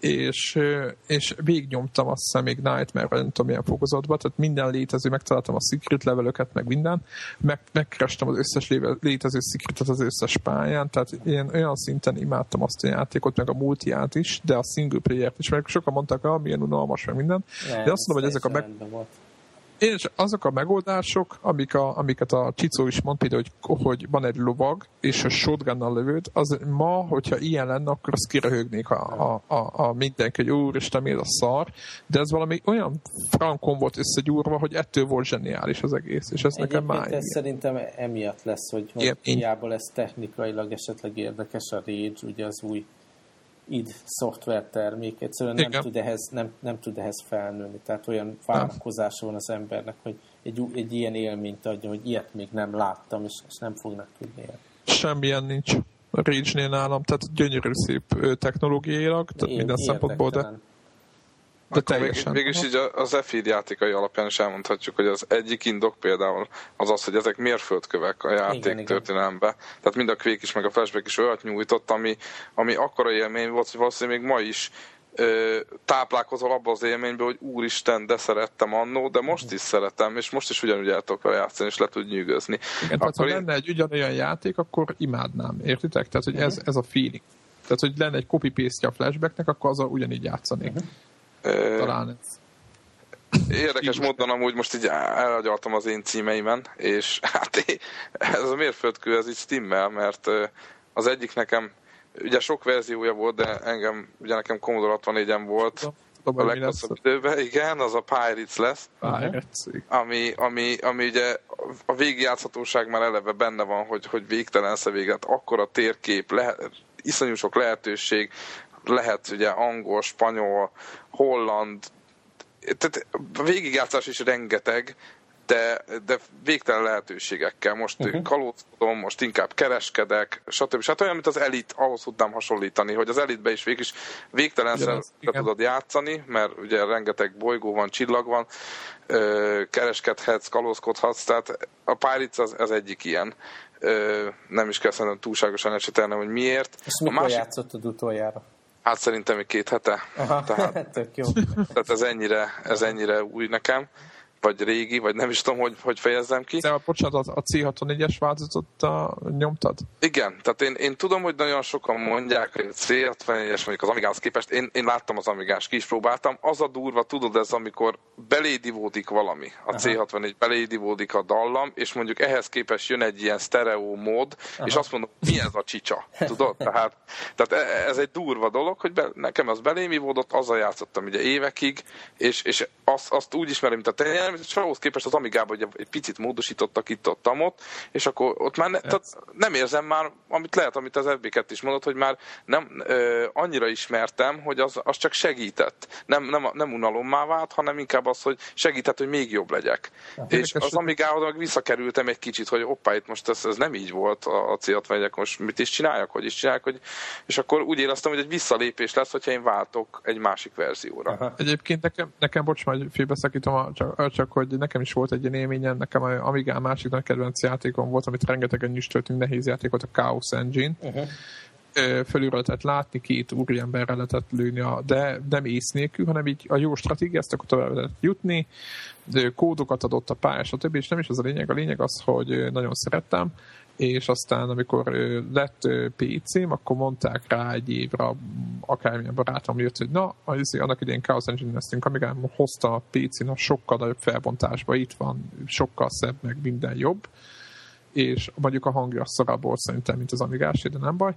és, és végignyomtam azt hiszem még Nightmare, nem tudom milyen fokozatban, tehát minden létező, megtaláltam a secret levelöket, meg minden, meg, megkerestem az összes létező secretet az összes pályán, tehát én olyan szinten imádtam azt a játékot, meg a multiát is, de a single player-t is, mert sokan mondták, hogy ah, milyen unalmas, meg minden, nem, de azt mondom, hogy ezek a meg... Volt és azok a megoldások, amik a, amiket a Csicó is mond, például, hogy, hogy van egy lovag, és a shotgunnal lövőd, az ma, hogyha ilyen lenne, akkor azt kiröhögnék a, a, a, a mindenki, hogy úristen, mi a szar, de ez valami olyan frankon volt összegyúrva, hogy ettől volt zseniális az egész, és ez nekem már ez szerintem emiatt lesz, hogy, hogy hiába lesz technikailag esetleg érdekes a Rage, ugye az új id szoftver termék, egyszerűen nem tud, ehhez, nem, nem tud ehhez felnőni. Tehát olyan várakozása van az embernek, hogy egy, egy ilyen élményt adja, hogy ilyet még nem láttam, és, és nem fognak tudni élni. Semmilyen nincs a Rage-nél nálam, tehát gyönyörű szép technológiailag, tehát Én minden szempontból, de de teljesen. Még, mégis így az EFID játékai alapján is elmondhatjuk, hogy az egyik indok például az az, hogy ezek mérföldkövek a játék igen, történelembe. Igen. Tehát mind a Quake is, meg a Flashback is olyat nyújtott, ami, ami akkora élmény volt, hogy valószínűleg még ma is ö, táplálkozol abba az élménybe, hogy úristen, de szerettem annó, de most is szeretem, és most is ugyanúgy el tudok játszani, és le tud nyűgözni. Igen, akkor tehát, ha lenne egy ugyanolyan játék, akkor imádnám, értitek? Tehát, hogy ez, ez a feeling. Tehát, hogy lenne egy copy-paste a flashbacknek, akkor azzal ugyanígy játszanék. Uh-huh. Talán ez. Érdekes módon amúgy most így elagyaltam az én címeimen, és <laughs> hát ez a mérföldkő, ez így stimmel, mert az egyik nekem, ugye sok verziója volt, de engem, ugye nekem Commodore 64-en volt, a leghosszabb időben, igen, az a Pirates lesz. Pirates. Ami, ami, ami ugye a végigjátszhatóság már eleve benne van, hogy, hogy végtelen véget, akkor a térkép, lehet, iszonyú sok lehetőség, lehet ugye angol, spanyol, holland, tehát végigjátszás is rengeteg, de, de végtelen lehetőségekkel. Most uh-huh. kalózkodom, most inkább kereskedek, stb. Hát olyan, mint az elit, ahhoz tudnám hasonlítani, hogy az elitbe is végig is végtelen tudod játszani, mert ugye rengeteg bolygó van, csillag van, kereskedhetsz, kalózkodhatsz, tehát a Pirates az, az egyik ilyen. Nem is kell szerintem túlságosan esetelnem, hogy miért. És mikor másik... játszottad utoljára? Hát szerintem egy két hete. Aha, tehát, <laughs> tök jó. Tehát ez ennyire, ez ennyire új nekem vagy régi, vagy nem is tudom, hogy, hogy fejezzem ki. De bocsánat, a C64-es változatot a, nyomtad? Igen, tehát én, én tudom, hogy nagyon sokan mondják, hogy a C64-es mondjuk az Amigához képest, én, én láttam az Amigás, ki is próbáltam, az a durva, tudod ez, amikor belédivódik valami, a Aha. C64 belédivódik a dallam, és mondjuk ehhez képest jön egy ilyen stereo mód, Aha. és azt mondom, mi ez a csicsa, tudod? Tehát, tehát e, ez egy durva dolog, hogy be, nekem az belém ivódott, azzal játszottam ugye évekig, és, és azt, azt úgy ismerem, mint a tenyerem, természetesen ahhoz képest az Amigában hogy egy picit módosítottak itt ott, ott és akkor ott már ne, tehát nem érzem már, amit lehet, amit az FB2 is mondott, hogy már nem ö, annyira ismertem, hogy az, az csak segített. Nem, nem, nem unalommá vált, hanem inkább az, hogy segített, hogy még jobb legyek. Hát, és az Amigához meg visszakerültem egy kicsit, hogy hoppá, itt most ez, ez nem így volt a, a célt vegyek, most mit is csináljak, hogy is csinálják, hogy, és akkor úgy éreztem, hogy egy visszalépés lesz, hogyha én váltok egy másik verzióra. Aha. Egyébként nekem, nekem bocs, majd félbeszakítom, csak, csak, hogy nekem is volt egy ilyen élményem, nekem a Amigán másik nagy kedvenc játékom volt, amit rengetegen is töltünk, nehéz játékot, a Chaos Engine. Uh-huh fölülről lehetett látni, két úriemberre lehetett lőni, a, de nem ész nélkül, hanem így a jó stratégiát, akkor tovább lehetett jutni, kódokat adott a pálya, stb. És nem is az a lényeg, a lényeg az, hogy nagyon szerettem, és aztán amikor lett PC-m, akkor mondták rá egy évre, akármilyen barátom jött, hogy na, az, annak idén Chaos Engine-eztünk, amíg hozta a PC-n a sokkal nagyobb felbontásba, itt van, sokkal szebb, meg minden jobb, és mondjuk a hangja szarabb volt szerintem, mint az Amigás, de nem baj,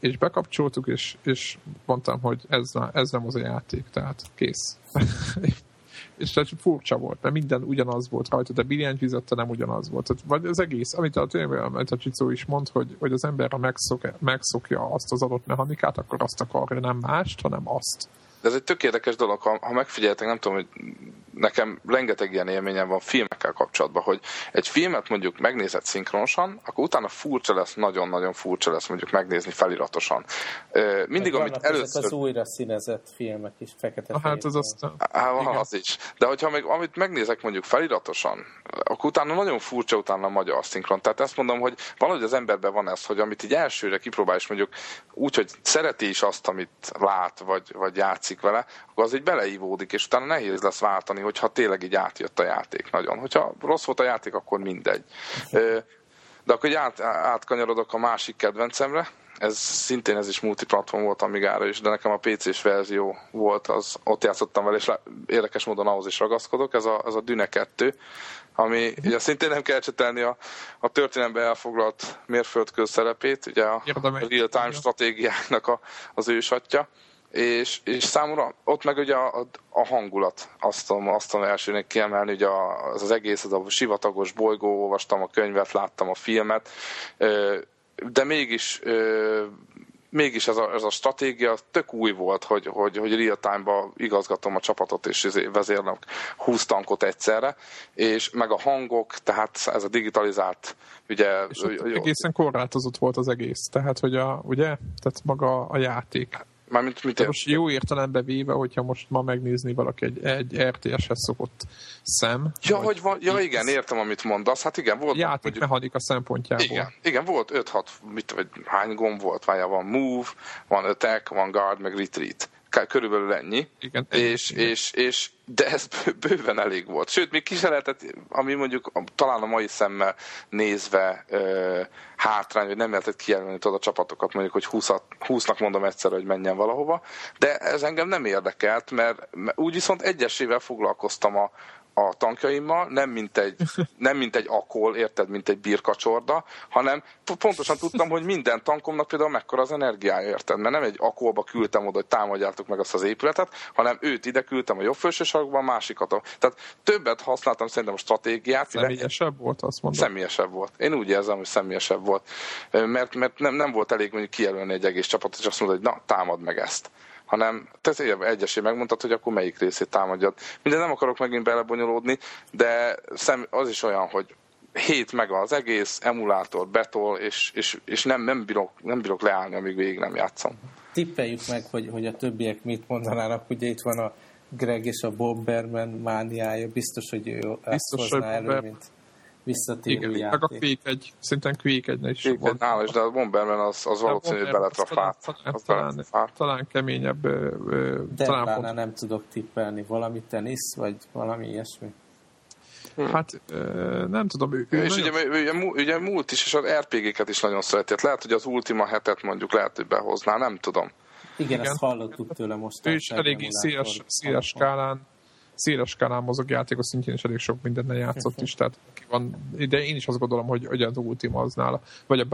és bekapcsoltuk, és, és mondtam, hogy ez, ez nem az a játék, tehát kész. <laughs> és tehát furcsa volt, mert minden ugyanaz volt rajta, de billentyűzette nem ugyanaz volt. Tehát, vagy az egész, amit a, amit a Csicó is mond, hogy, hogy az ember, ha megszokja azt az adott mechanikát, akkor azt akarja, nem mást, hanem azt. De ez egy tök érdekes dolog, ha, ha megfigyeltek, nem tudom, hogy nekem rengeteg ilyen élményem van filmekkel kapcsolatban, hogy egy filmet mondjuk megnézed szinkronosan, akkor utána furcsa lesz, nagyon-nagyon furcsa lesz mondjuk megnézni feliratosan. Mindig, Meg amit először... az újra színezett filmek is, fekete ah, Hát az aztán... Á, az is. De hogyha még amit megnézek mondjuk feliratosan, akkor utána nagyon furcsa utána a magyar szinkron. Tehát ezt mondom, hogy valahogy az emberben van ez, hogy amit így elsőre kipróbál, és mondjuk úgy, hogy szereti is azt, amit lát, vagy, vagy játszik vele, akkor az így beleívódik, és utána nehéz lesz váltani, hogyha tényleg így átjött a játék nagyon. Hogyha rossz volt a játék, akkor mindegy. De akkor át, átkanyarodok a másik kedvencemre, ez szintén ez is multiplatform volt Amigára is, de nekem a PC-s verzió volt, az ott játszottam vele, és érdekes módon ahhoz is ragaszkodok, ez a, ez a Düne 2, ami ugye szintén nem kell csetelni a, a történelembe elfoglalt mérföldkő szerepét, ugye a real-time stratégiáknak a, az ősatja és, és számomra ott meg ugye a, a hangulat, azt tudom, azt tudom elsőnek kiemelni, hogy az, az egész, az a sivatagos bolygó, olvastam a könyvet, láttam a filmet, de mégis mégis ez a, ez a stratégia tök új volt, hogy, hogy, hogy real-time-ba igazgatom a csapatot, és izé vezérlek 20 tankot egyszerre, és meg a hangok, tehát ez a digitalizált, ugye... És egészen korlátozott volt az egész, tehát hogy a, ugye, tehát maga a játék Mármint mit most jó értelembe véve, hogyha most ma megnézni valaki egy, egy RTS-hez szokott szem. Ja, hogy van, ja igen, értem, amit mondasz. Hát igen, volt... Játékmechanika szempontjából. Igen, igen volt 5-6, mit, vagy hány gomb volt, várja, van move, van attack, van guard, meg retreat körülbelül ennyi. Igen, és, igen. És, és, de ez bőven elég volt. Sőt, még ki se lehetett, ami mondjuk talán a mai szemmel nézve ö, hátrány, hogy nem lehetett kijelölni a csapatokat, mondjuk, hogy 20 20-nak mondom egyszer, hogy menjen valahova, de ez engem nem érdekelt, mert, mert úgy viszont egyesével foglalkoztam a, a tankjaimmal, nem mint egy, <laughs> nem mint egy akol, érted, mint egy birkacsorda, hanem pontosan tudtam, hogy minden tankomnak például mekkora az energiája, érted? Mert nem egy akolba küldtem oda, hogy támadjátok meg azt az épületet, hanem őt ide küldtem a jobb felső sarokban, a másikat. Tehát többet használtam szerintem a stratégiát. Személyesebb volt, azt mondom. Személyesebb volt. Én úgy érzem, hogy személyesebb volt. Mert, mert nem, nem volt elég mondjuk kijelölni egy egész csapatot, és azt mondod, hogy na, támad meg ezt hanem te egyesé megmondtad, hogy akkor melyik részét támadjad. Minden nem akarok megint belebonyolódni, de szem, az is olyan, hogy 7 meg az egész, emulátor, betol, és, és, és nem, nem, bírok, nem bírok leállni, amíg végig nem játszom. Tippeljük meg, hogy, hogy a többiek mit mondanának. Ugye itt van a Greg és a Bomberman mániája. Biztos, hogy ő ezt hozná elő, mint visszatérő Igen, játék. meg a Quake egy, szintén Quake egy is Quake volt. Nála is, de a Bomberman az, az valószínű, hogy beletrafált. Talán, talán, talán, talán keményebb. De talán pont... nem tudok tippelni. Valami tenisz, vagy valami ilyesmi? Hmm. Hát nem tudom. Ő, ő és nagyon... ugye, ugye, ugye múlt is, és az RPG-ket is nagyon szereti. Hát lehet, hogy az Ultima hetet mondjuk lehet, hogy behozná, nem tudom. Igen, Igen. ezt hallottuk tőle most. Ő is eléggé széles, széles skálán széles skálán mozog játékos szintjén is elég sok mindennel játszott is, tehát van, de én is azt gondolom, hogy, hogy az Ultima az nála, vagy a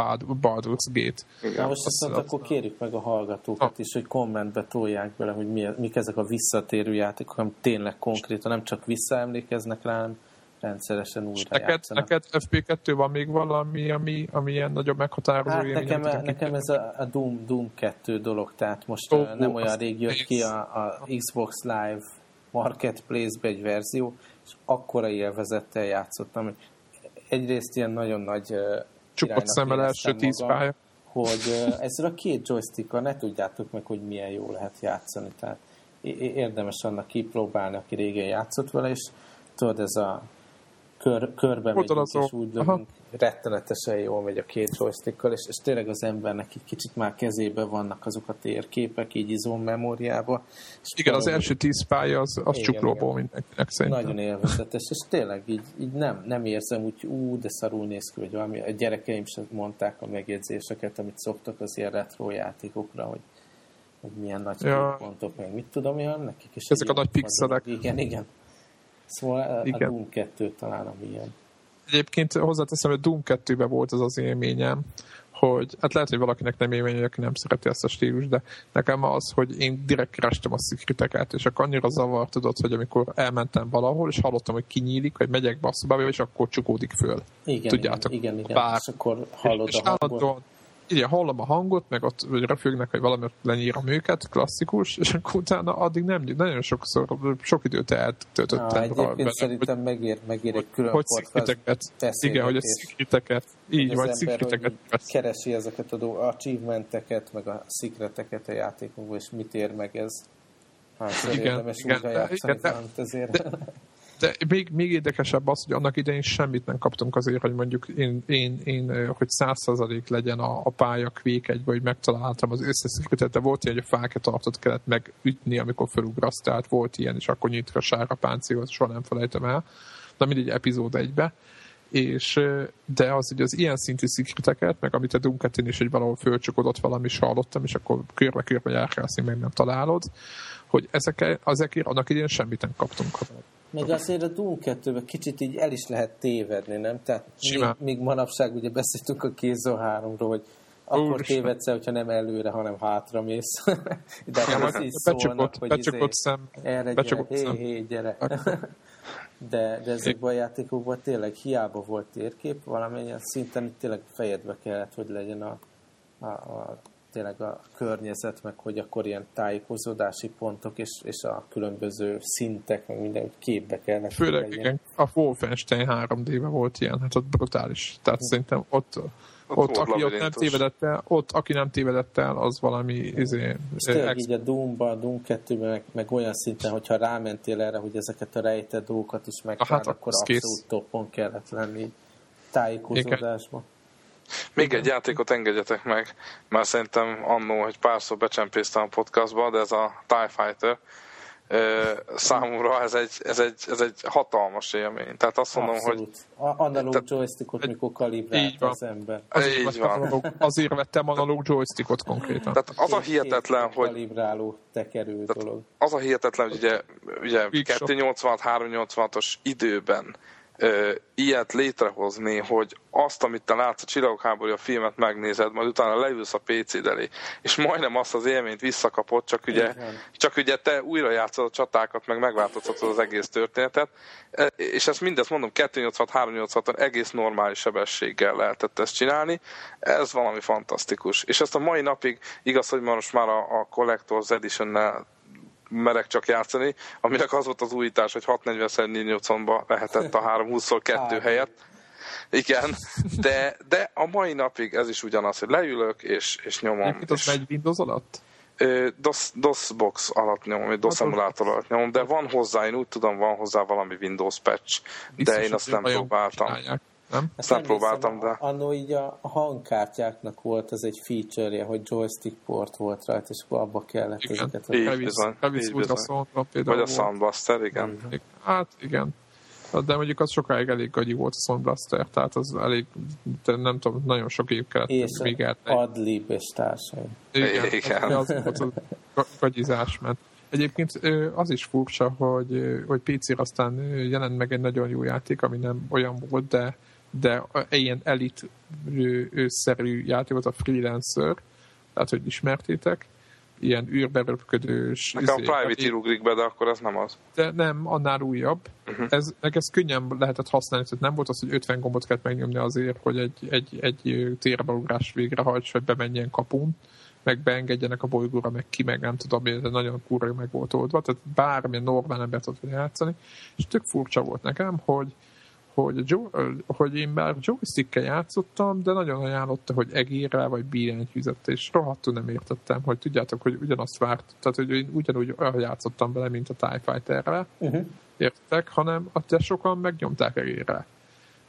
Baldur's Gate. Na most azt, viszont akkor kérjük meg a hallgatókat ha. is, hogy kommentbe tolják bele, hogy mi, mik ezek a visszatérő játékok, hanem tényleg konkrétan nem csak visszaemlékeznek rá, hanem rendszeresen újra neked, játszanak. neked FP2 van még valami, ami, ami ilyen nagyobb meghatározó hát nekem, nekem ez a, a Doom, Doom 2 dolog, tehát most oh, nem olyan rég jött ki a, a Xbox Live Marketplace-be egy verzió, és akkora élvezettel játszottam, hogy egyrészt ilyen nagyon nagy Csukott szemmel első tíz pálya. Hogy ezzel a két joystickkal ne tudjátok meg, hogy milyen jó lehet játszani. Tehát érdemes annak kipróbálni, aki régen játszott vele, és tudod, ez a kör, körbe megyünk, és úgy lövünk, rettenetesen jól megy a két joystickkal, és, és tényleg az embernek egy kicsit már kezébe vannak azok a térképek, így izom memóriába. És igen, az első tíz pálya az, az csuklóból mindenkinek szerintem. Nagyon élvezetes, és tényleg így, így nem, nem érzem úgy, ú, de szarul néz ki, vagy valami. A gyerekeim sem mondták a megjegyzéseket, amit szoktak az ilyen retro játékokra, hogy hogy milyen nagy ja. pontok, meg mit tudom én, nekik is. Ezek a nagy pixelek. Igen, igen. Szóval Igen. a Doom 2 talán a milyen. Egyébként hozzáteszem, hogy Doom 2-ben volt az az élményem, hogy hát lehet, hogy valakinek nem élmény, aki nem szereti ezt a stílus, de nekem az, hogy én direkt kerestem a szikriteket, és akkor annyira zavart tudod, hogy amikor elmentem valahol, és hallottam, hogy kinyílik, hogy megyek be a szobába, és akkor csukódik föl. Igen, Tudjátok, igen, igen, bár, és akkor hallod és, a hangot igen, hallom a hangot, meg ott hogy röfögnek, hogy valami lenyírom őket, klasszikus, és akkor utána addig nem, nagyon sokszor, sok időt eltöltöttem. Ah, egyébként benne, szerintem hogy, megér, megér egy külön hogy szikriteket, igen, hogy a szikriteket, így vagy szikriteket. keresi ezeket a achievementeket, meg a szikreteket a játékokból, és mit ér meg ez. Hát, igen, érdemes igen, újra játszani, igen, de, ezért. De, <laughs> de még, még érdekesebb az, hogy annak idején semmit nem kaptunk azért, hogy mondjuk én, én, én hogy százszerzalék legyen a, a pálya kvék egy, vagy megtaláltam az összes de volt ilyen, hogy a fákat tartott kellett megütni, amikor felugrasz, volt ilyen, és akkor nyitra sára páncél, soha nem felejtem el. Na mindegy epizód egybe és de az, hogy az ilyen szintű szikriteket, meg amit a Dunketin is, hogy valahol fölcsukodott valami, is hallottam, és akkor körbe-körbe járkálsz, meg nem találod, hogy ezek, ezekért annak idén semmit nem kaptunk. Még azért a Doom 2 kicsit így el is lehet tévedni, nem? Tehát még, még manapság ugye beszéltünk a Kézo 3-ról, hogy akkor Úr, tévedsz hogyha nem előre, hanem hátra mész. <laughs> De ja, az így szólnak, hogy izé, szem, erre gyere, hé, hé, gyere. <laughs> de, de ezekben a játékokban tényleg hiába volt térkép, valamilyen szinten tényleg fejedbe kellett, hogy legyen a, a, a tényleg a környezet, meg hogy akkor ilyen tájékozódási pontok és, és a különböző szintek, meg minden képbe kellett. Főleg igen, a Wolfenstein 3D-ben volt ilyen, hát ott brutális. Tehát hm. szerintem ott, ott, ott aki ott nem tévedett el, ott aki nem tévedett el, az valami izé, és tényleg ex- így a Doom-ba, a Doom 2 meg, meg, olyan szinten, hogyha rámentél erre, hogy ezeket a rejtett dolgokat is meg hát, akkor abszolút kész. toppon kellett lenni tájékozódásban. Igen. Még egy játékot engedjetek meg, mert szerintem annó, hogy párszor becsempésztem a podcastba, de ez a TIE Fighter, számomra ez egy, ez, egy, ez egy hatalmas élmény. Tehát azt mondom, Abszolút. hogy... Analóg tehát, joystickot, mikor kalibrálta az ember. Azért, így van. Analóg, azért vettem analóg joystickot konkrétan. Tehát az a hihetetlen, hogy... Kalibráló, tekerő dolog. Az a hihetetlen, hogy ugye, ugye 286-386-os időben ilyet létrehozni, hogy azt, amit te látsz a Csillagok háborúja filmet megnézed, majd utána leülsz a PC-d elé, és majdnem azt az élményt visszakapod, csak ugye, csak ugye te újra játszod a csatákat, meg megváltoztatod az egész történetet, e, és ezt mindezt mondom, 286-386-on egész normális sebességgel lehetett ezt csinálni, ez valami fantasztikus. És ezt a mai napig, igaz, hogy most már a, a Collector's Edition-nel merek csak játszani, aminek az volt az újítás, hogy 640x480-ba lehetett a 320 2 helyett. Igen, de, de a mai napig ez is ugyanaz, hogy leülök és, és nyomom. Mit az megy Windows alatt? DOS, DOS box alatt nyomom, vagy DOS emulátor alatt nyomom, de van hozzá, én úgy tudom, van hozzá valami Windows patch, Biztos, de én azt nem próbáltam. Csinálják nem? Ezt nem próbáltam, de... Annó így a hangkártyáknak volt ez egy feature-je, hogy joystick port volt rajta, és akkor abba kellett igen. ezeket. Így bizony. Kevis így bizony. Vagy a Soundbuster, igen. igen. Hát igen. De mondjuk az sokáig elég gagyi volt a Soundbuster, tehát az elég, nem tudom, nagyon sok év kellett és még És Adlib és társai. Igen, igen. Az, az volt a gagyizás, mert Egyébként az is furcsa, hogy, hogy PC-re aztán jelent meg egy nagyon jó játék, ami nem olyan volt, de, de ilyen elit szerű játék volt a Freelancer, tehát hogy ismertétek, ilyen űrberöpködős... Nekem izé, a Private rugrik be, de akkor az nem az. De nem, annál újabb. Uh-huh. Ez, meg ez könnyen lehetett használni, tehát nem volt az, hogy 50 gombot kellett megnyomni azért, hogy egy, egy, egy térbeugrás végrehajts, vagy bemenjen kapun, meg beengedjenek a bolygóra, meg ki, meg nem tudom, de nagyon kurva meg volt oldva, tehát bármilyen normál ember tudott játszani, és tök furcsa volt nekem, hogy, hogy, hogy én bár joystickkel játszottam, de nagyon ajánlotta, hogy egérrel vagy billentyűzet, és rohadtul nem értettem, hogy tudjátok, hogy ugyanazt várt, tehát hogy én ugyanúgy olyan játszottam vele, mint a TIE Fighter-rel, uh-huh. értek, hanem de sokan megnyomták egérrel.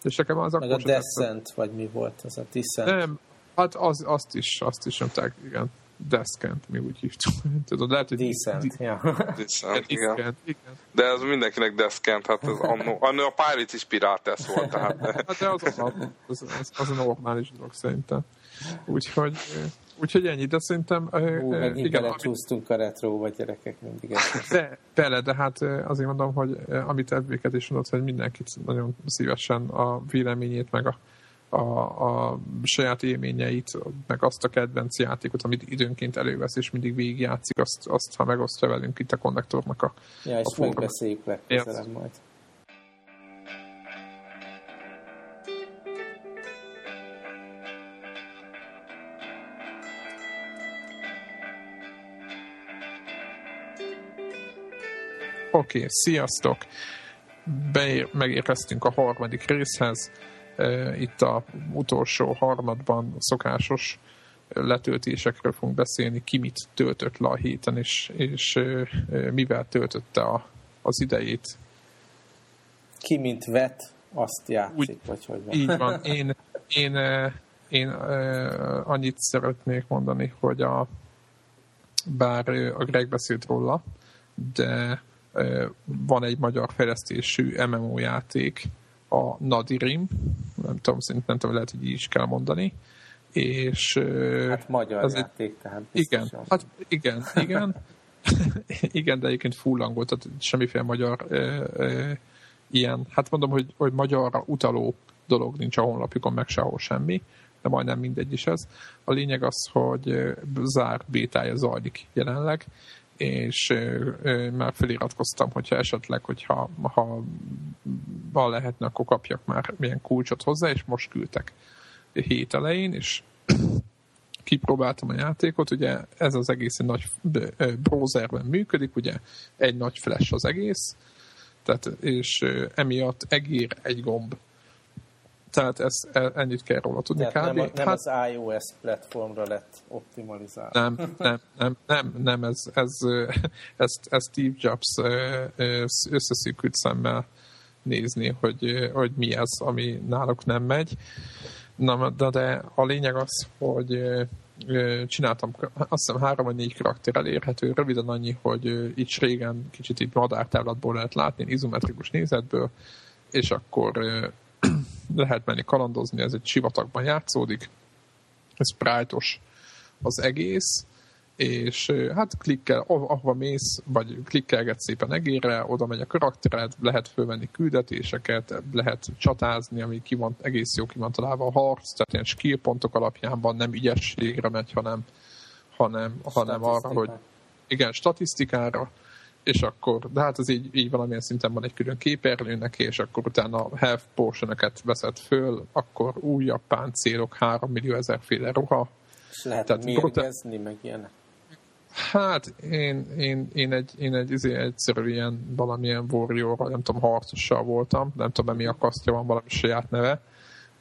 És nekem az Meg a Descent, vagy mi volt az a Descent? Nem, hát az, azt is, azt is nyomták, igen. Deskent, mi úgy hívtuk. <laughs> Tudod, lehet, hogy... Decent, ja. <laughs> Decent, igen. igen. De ez mindenkinek Deskent, hát ez annó, annó a Pirates is Pirates volt, tehát. <laughs> Hát de az, az, az, az, az a normális dolog szerintem. Úgyhogy, úgyhogy ennyi, de szerintem... Ú, megint igen, belecsúsztunk a retróba, gyerekek, mindig ezt. De, bele, de hát azért mondom, hogy amit Edvéket is mondott, hogy mindenkit nagyon szívesen a véleményét, meg a a, a saját élményeit, meg azt a kedvenc játékot, amit időnként elővesz, és mindig végigjátszik, azt, azt ha megosztja velünk itt a konnektornak a Ja, és a megbeszéljük legközelebb majd. Oké, okay, sziasztok! Beér, megérkeztünk a harmadik részhez itt a utolsó harmadban szokásos letöltésekről fogunk beszélni, ki mit töltött le a héten, és, és mivel töltötte a, az idejét. Ki mint vet, azt játszik, Úgy, vagy hogy van. Így van. <laughs> Én, én, én, annyit szeretnék mondani, hogy a, bár a Greg beszélt róla, de van egy magyar fejlesztésű MMO játék, a Nadirim, nem tudom, szerintem nem tudom, lehet, hogy így is kell mondani, és... Hát magyar az játék, egy, tehát Igen, hát igen, igen, <laughs> igen, de egyébként full angol, tehát semmiféle magyar ö, ö, ilyen, hát mondom, hogy, hogy magyarra utaló dolog nincs a honlapjukon, meg sehol semmi, de majdnem mindegy is ez. A lényeg az, hogy zárt bétája zajlik jelenleg, és már feliratkoztam, hogyha esetleg, hogyha ha, ha lehetne, akkor kapjak már milyen kulcsot hozzá, és most küldtek hét elején, és <clears throat> kipróbáltam a játékot, ugye ez az egész egy nagy browserben működik, ugye egy nagy flash az egész, tehát, és emiatt egér egy gomb tehát ez, e, ennyit kell róla tudni. Tehát nem, nem hát, az iOS platformra lett optimalizálva. Nem, nem, nem, nem, nem ez, ez, ez, ez Steve Jobs összeszűkült szemmel nézni, hogy, hogy mi ez, ami náluk nem megy. Na, de, de a lényeg az, hogy csináltam, azt hiszem három vagy négy karakter elérhető, röviden annyi, hogy itt régen kicsit itt madártávlatból lehet látni, izometrikus nézetből, és akkor lehet menni kalandozni, ez egy sivatagban játszódik, ez sprite az egész, és hát klikkel, ahova mész, vagy klikkelget szépen egérre, oda megy a karaktered, lehet fölvenni küldetéseket, lehet csatázni, ami ki van, egész jó ki van találva a harc, tehát ilyen skill pontok alapján nem ügyességre megy, hanem, hanem, hanem arra, hogy igen, statisztikára, és akkor, de hát ez így, így valamilyen szinten van egy külön képernyőnek, és akkor utána a health potion veszed föl, akkor újabb páncélok, 3 millió ezerféle ruha. És lehet Tehát mérgezni, meg ilyenek. Hát én, én, én egy, én egy izé, egyszerű ilyen valamilyen warrior, nem tudom, harcossal voltam, nem tudom, mi akasztja, van valami saját neve,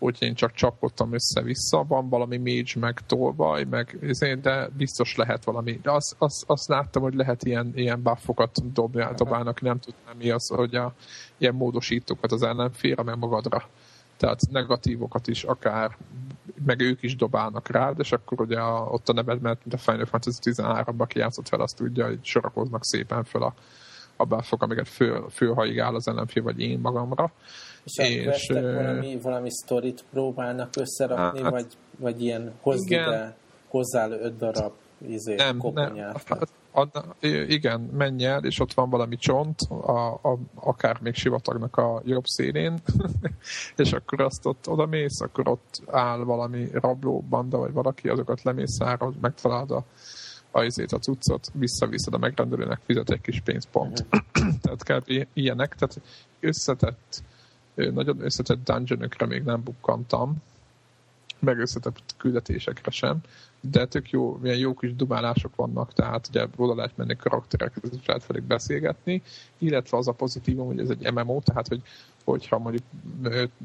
úgyhogy én csak csapottam össze-vissza, van valami mage, meg tolvaj, meg izé, de biztos lehet valami. De azt, azt, azt láttam, hogy lehet ilyen, ilyen buffokat dobni, dobálnak, nem tudnám mi az, hogy a, ilyen módosítókat az ellenfélre, meg magadra. Tehát negatívokat is akár, meg ők is dobálnak rád, és akkor ugye a, ott a neved, mert a Final Fantasy 13 aki játszott fel, azt tudja, hogy sorakoznak szépen föl a, a buffok, amiket föl, fölhaigál az ellenfél, vagy én magamra. És, és valami, valami sztorit próbálnak összerakni, hát, vagy, vagy ilyen hozzá, hozzá öt darab izé, nem, koponyát. Nem, hát, igen, menj el, és ott van valami csont, a, a, akár még sivatagnak a jobb szélén, <laughs> és akkor azt ott oda mész, akkor ott áll valami rablóbanda, vagy valaki, azokat lemész szára, megtalálod a, a, izét, a cuccot, visszaviszed a megrendelőnek, fizet egy kis pénzpont. Mhm. <clears throat> tehát kb. ilyenek, tehát összetett, nagyon összetett dungeonökre még nem bukkantam, meg összetett küldetésekre sem, de tök jó, milyen jó kis dumálások vannak, tehát ugye oda lehet menni karakterekhez, lehet velük beszélgetni, illetve az a pozitívum, hogy ez egy MMO, tehát hogy hogyha mondjuk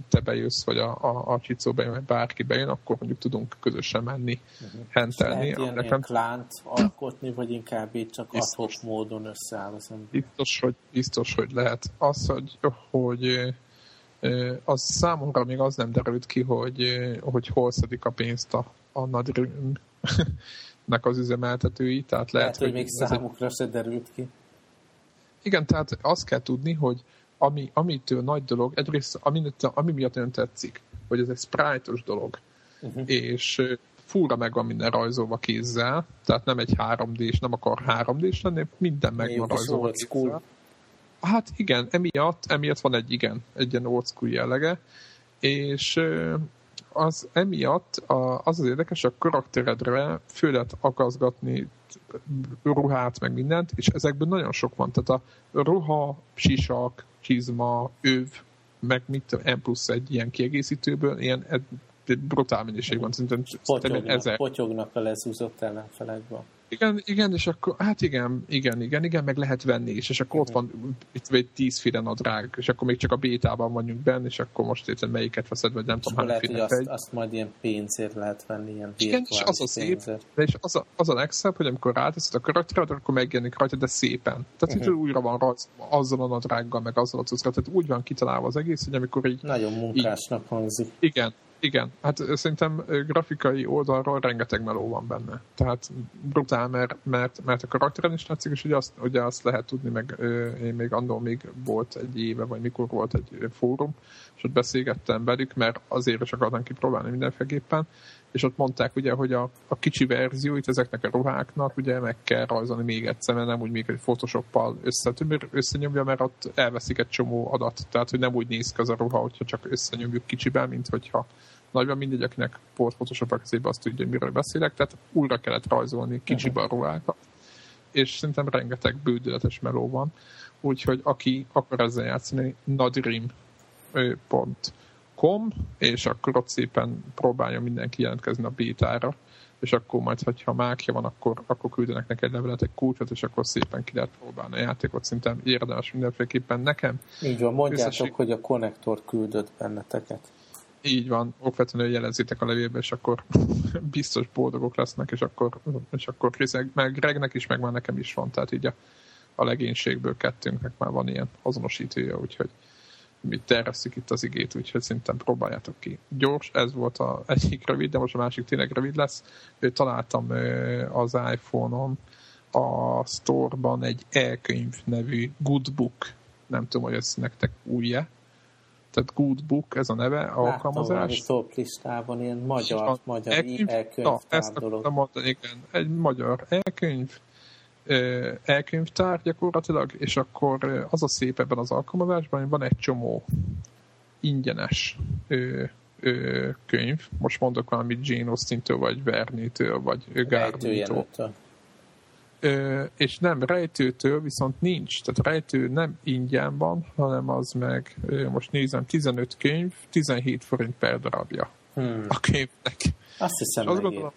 te bejössz, vagy a, a, a Csicó bejön, vagy bárki bejön, akkor mondjuk tudunk közösen menni, uh-huh. hentelni. Lehet ilyen, ilyen klánt alkotni, vagy inkább így csak adhok módon összeáll az ember? Biztos, hogy, biztos, hogy lehet. Az, hogy, hogy az számomra még az nem derült ki, hogy, hogy hol szedik a pénzt a, a Nadrimnek az üzemeltetői. Tehát lehet, lehet hogy, hogy még számukra se derült ki. Igen, tehát azt kell tudni, hogy ami, amitől nagy dolog, egyrészt ami, ami miatt nagyon tetszik, hogy ez egy sprite dolog, uh-huh. és fúra meg van minden rajzolva kézzel, tehát nem egy 3D-s, nem akar 3D-s lenni, minden meg van rajzolva kézzel. School. Hát igen, emiatt, emiatt van egy igen, egy ilyen old school jellege, és az emiatt az az érdekes, a karakteredre föl lehet akaszgatni ruhát, meg mindent, és ezekből nagyon sok van. Tehát a ruha, sisak, csizma, öv, meg mit M plusz egy ilyen kiegészítőből, ilyen brutál mennyiség van. Szerintem, potyognak, ezer. potyognak a lezúzott ellenfelekben. Igen, igen, és akkor, hát igen, igen, igen, igen, meg lehet venni is, és akkor ott van itt egy tízféle nadrág, és akkor még csak a bétában vagyunk benne, és akkor most érted, melyiket veszed, vagy nem tudom, hány lehet, hogy azt, azt majd ilyen pénzért lehet venni, ilyen Igen, és az a szép, de és az a, az a legszebb, hogy amikor ráteszed a karaktered, akkor megjelenik rajta, de szépen. Tehát uh-huh. újra van rajta azzal a nadrággal, meg azzal a cuccral, tehát úgy van kitalálva az egész, hogy amikor így... Nagyon munkásnak így, hangzik. Igen, igen, hát szerintem grafikai oldalról rengeteg meló van benne. Tehát brutál, mert, mert, mert a karakteren is látszik, és ugye azt, ugye azt lehet tudni, meg én még annól még volt egy éve, vagy mikor volt egy fórum, és ott beszélgettem velük, mert azért is akartam kipróbálni mindenféleképpen, és ott mondták ugye, hogy a, a kicsi verzióit ezeknek a ruháknak ugye meg kell rajzolni még egyszer, mert nem úgy még egy Photoshoppal összenyomja, mert ott elveszik egy csomó adat, tehát hogy nem úgy néz ki az a ruha, hogyha csak összenyomjuk kicsiben, mint hogyha nagyban mindegy, akinek port Photoshop a kezébe azt tudja, miről beszélek, tehát újra kellett rajzolni kicsiben a ruhákat. És szerintem rengeteg bődületes meló van, úgyhogy aki akar ezzel játszani, nadrim.com, és akkor ott szépen próbálja mindenki jelentkezni a bétára, és akkor majd, hogyha mákja van, akkor, akkor küldenek neked levelet, egy kulcsot, és akkor szépen ki lehet próbálni a játékot, szinte érdemes mindenféleképpen nekem. Így van, mondjátok, Összeség... hogy a konnektor küldött benneteket. Így van, okvetlenül jelezzétek a levélbe, és akkor <laughs> biztos boldogok lesznek, és akkor, és akkor készek, meg Gregnek is, meg már nekem is van, tehát így a, a legénységből kettőnknek már van ilyen azonosítője, úgyhogy mi tervesszük itt az igét, úgyhogy szerintem próbáljátok ki. Gyors, ez volt a egyik rövid, de most a másik tényleg rövid lesz. Találtam az iPhone-on a store-ban egy e-könyv nevű Goodbook, nem tudom, hogy ez nektek újja, tehát Good Book, ez a neve, Láttam alkalmazás. Láttam listában ilyen magyar, magyar e-könyv Na, ezt dolog. Mondani, igen, egy magyar e-könyv, e-könyvtár gyakorlatilag, és akkor az a szép ebben az alkalmazásban, hogy van egy csomó ingyenes ö, ö, könyv. Most mondok valamit Jane Austen-től, vagy Vernétől, vagy Gardintól. Ö, és nem rejtőtől viszont nincs. Tehát rejtő nem ingyen van, hanem az meg, ö, most nézem, 15 könyv, 17 forint per darabja hmm. a könyvnek. Azt hiszem azt gondolom,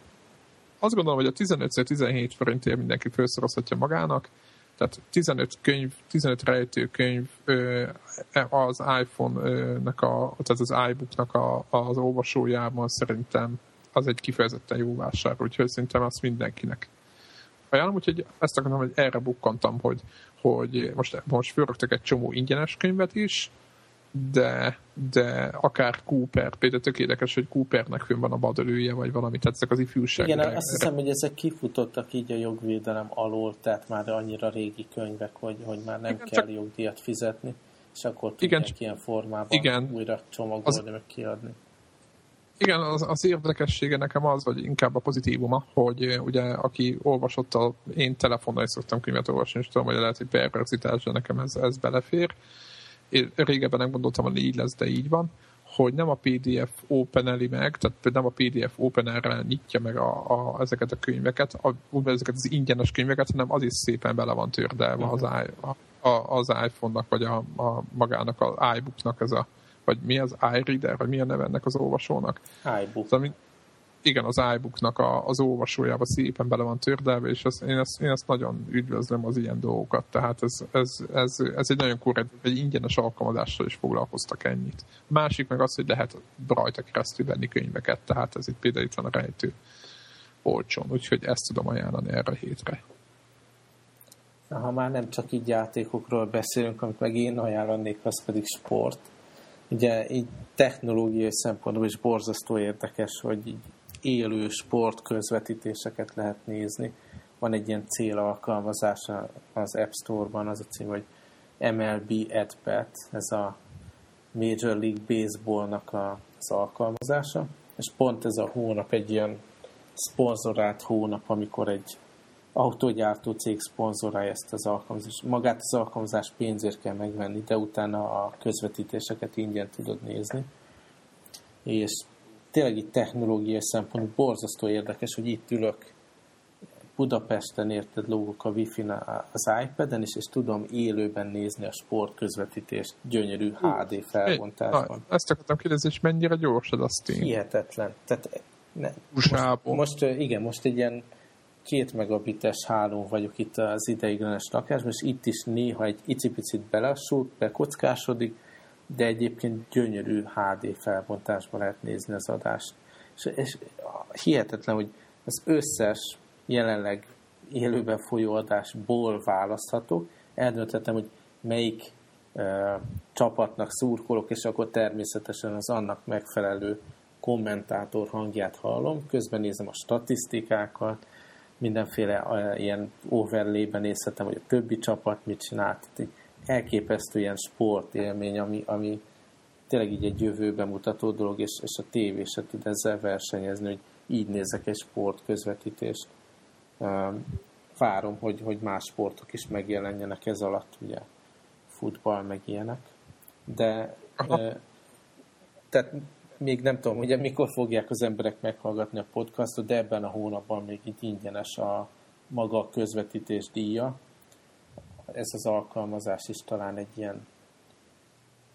azt gondolom, hogy a 15-17 forintért mindenki felszorozhatja magának, tehát 15 könyv, 15 rejtőkönyv az iPhone-nek, a, tehát az iBook-nak a, az olvasójában szerintem az egy kifejezetten jó vásár, úgyhogy szerintem azt mindenkinek ajánlom, úgyhogy ezt akarom, hogy erre bukkantam, hogy, hogy most, most fölrögtek egy csomó ingyenes könyvet is, de, de akár Cooper, például tök érdekes, hogy Coopernek fönn van a badölője, vagy valami, tehát ezek az ifjúság. Igen, azt hiszem, hogy ezek kifutottak így a jogvédelem alól, tehát már annyira régi könyvek, hogy, hogy már nem igen, kell csak... jogdíjat fizetni, és akkor tudják igen, ilyen formában igen, újra csomagolni, az... meg kiadni. Igen, az, az érdekessége nekem az, vagy inkább a pozitívuma, hogy ugye aki olvasott a én telefonon is szoktam könyvet olvasni, és tudom, hogy lehet, hogy perverzitás, de nekem ez, ez belefér. Én régebben nem gondoltam, hogy így lesz, de így van hogy nem a PDF openeli meg, tehát nem a PDF openerre nyitja meg a, a, ezeket a könyveket, a, ezeket az ingyenes könyveket, hanem az is szépen bele van tördelve az, I, a, a, az iPhone-nak, vagy a, a magának az iBook-nak ez a, vagy mi az iReader, vagy mi a neve ennek az olvasónak. iBook. Szóval, igen, az iBooknak a, az olvasójába szépen bele van tördelve, és az, én, ezt, én ezt nagyon üdvözlöm az ilyen dolgokat. Tehát ez, ez, ez, ez egy nagyon korrekt, egy ingyenes alkalmazással is foglalkoztak ennyit. Másik meg az, hogy lehet rajta keresztül venni könyveket, tehát ez itt például itt van a rejtő olcsón, úgyhogy ezt tudom ajánlani erre a hétre. Na, ha már nem csak így játékokról beszélünk, amit meg én ajánlanék, az pedig sport. Ugye így technológiai szempontból is borzasztó érdekes, hogy így élő sport közvetítéseket lehet nézni. Van egy ilyen célalkalmazás az App Store-ban, az a cím, hogy MLB AdPet, ez a Major League Baseball-nak az alkalmazása, és pont ez a hónap egy ilyen szponzorált hónap, amikor egy autógyártó cég szponzorálja ezt az alkalmazást. Magát az alkalmazás pénzért kell megvenni, de utána a közvetítéseket ingyen tudod nézni. És tényleg itt technológiai szempontból borzasztó érdekes, hogy itt ülök Budapesten érted lógok a Wi-Fi-n az iPad-en is, és tudom élőben nézni a sport közvetítést gyönyörű HD felbontásban. Ezt akartam kérdezni, és mennyire gyorsad a Steam? Hihetetlen. Tehát, ne, most, most, igen, most egy ilyen két megabites hálón vagyok itt az ideiglenes lakásban, és itt is néha egy icipicit belassul, bekockásodik, de egyébként gyönyörű HD felbontásban lehet nézni az adást. És, és hihetetlen, hogy az összes jelenleg élőben folyó adásból választhatok, eldönthetem, hogy melyik e, csapatnak szurkolok, és akkor természetesen az annak megfelelő kommentátor hangját hallom, közben nézem a statisztikákat, mindenféle ilyen overlay-ben nézhetem, hogy a többi csapat mit csinált. Tehát elképesztő ilyen sportélmény, ami, ami tényleg így egy jövőben mutató dolog, és, és a tévé se tud ezzel versenyezni, hogy így nézek egy sport közvetítést. Várom, hogy, hogy más sportok is megjelenjenek ez alatt, ugye futball, meg ilyenek. De tehát még nem tudom, ugye mikor fogják az emberek meghallgatni a podcastot, de ebben a hónapban még itt ingyenes a maga a közvetítés díja, ez az alkalmazás is talán egy ilyen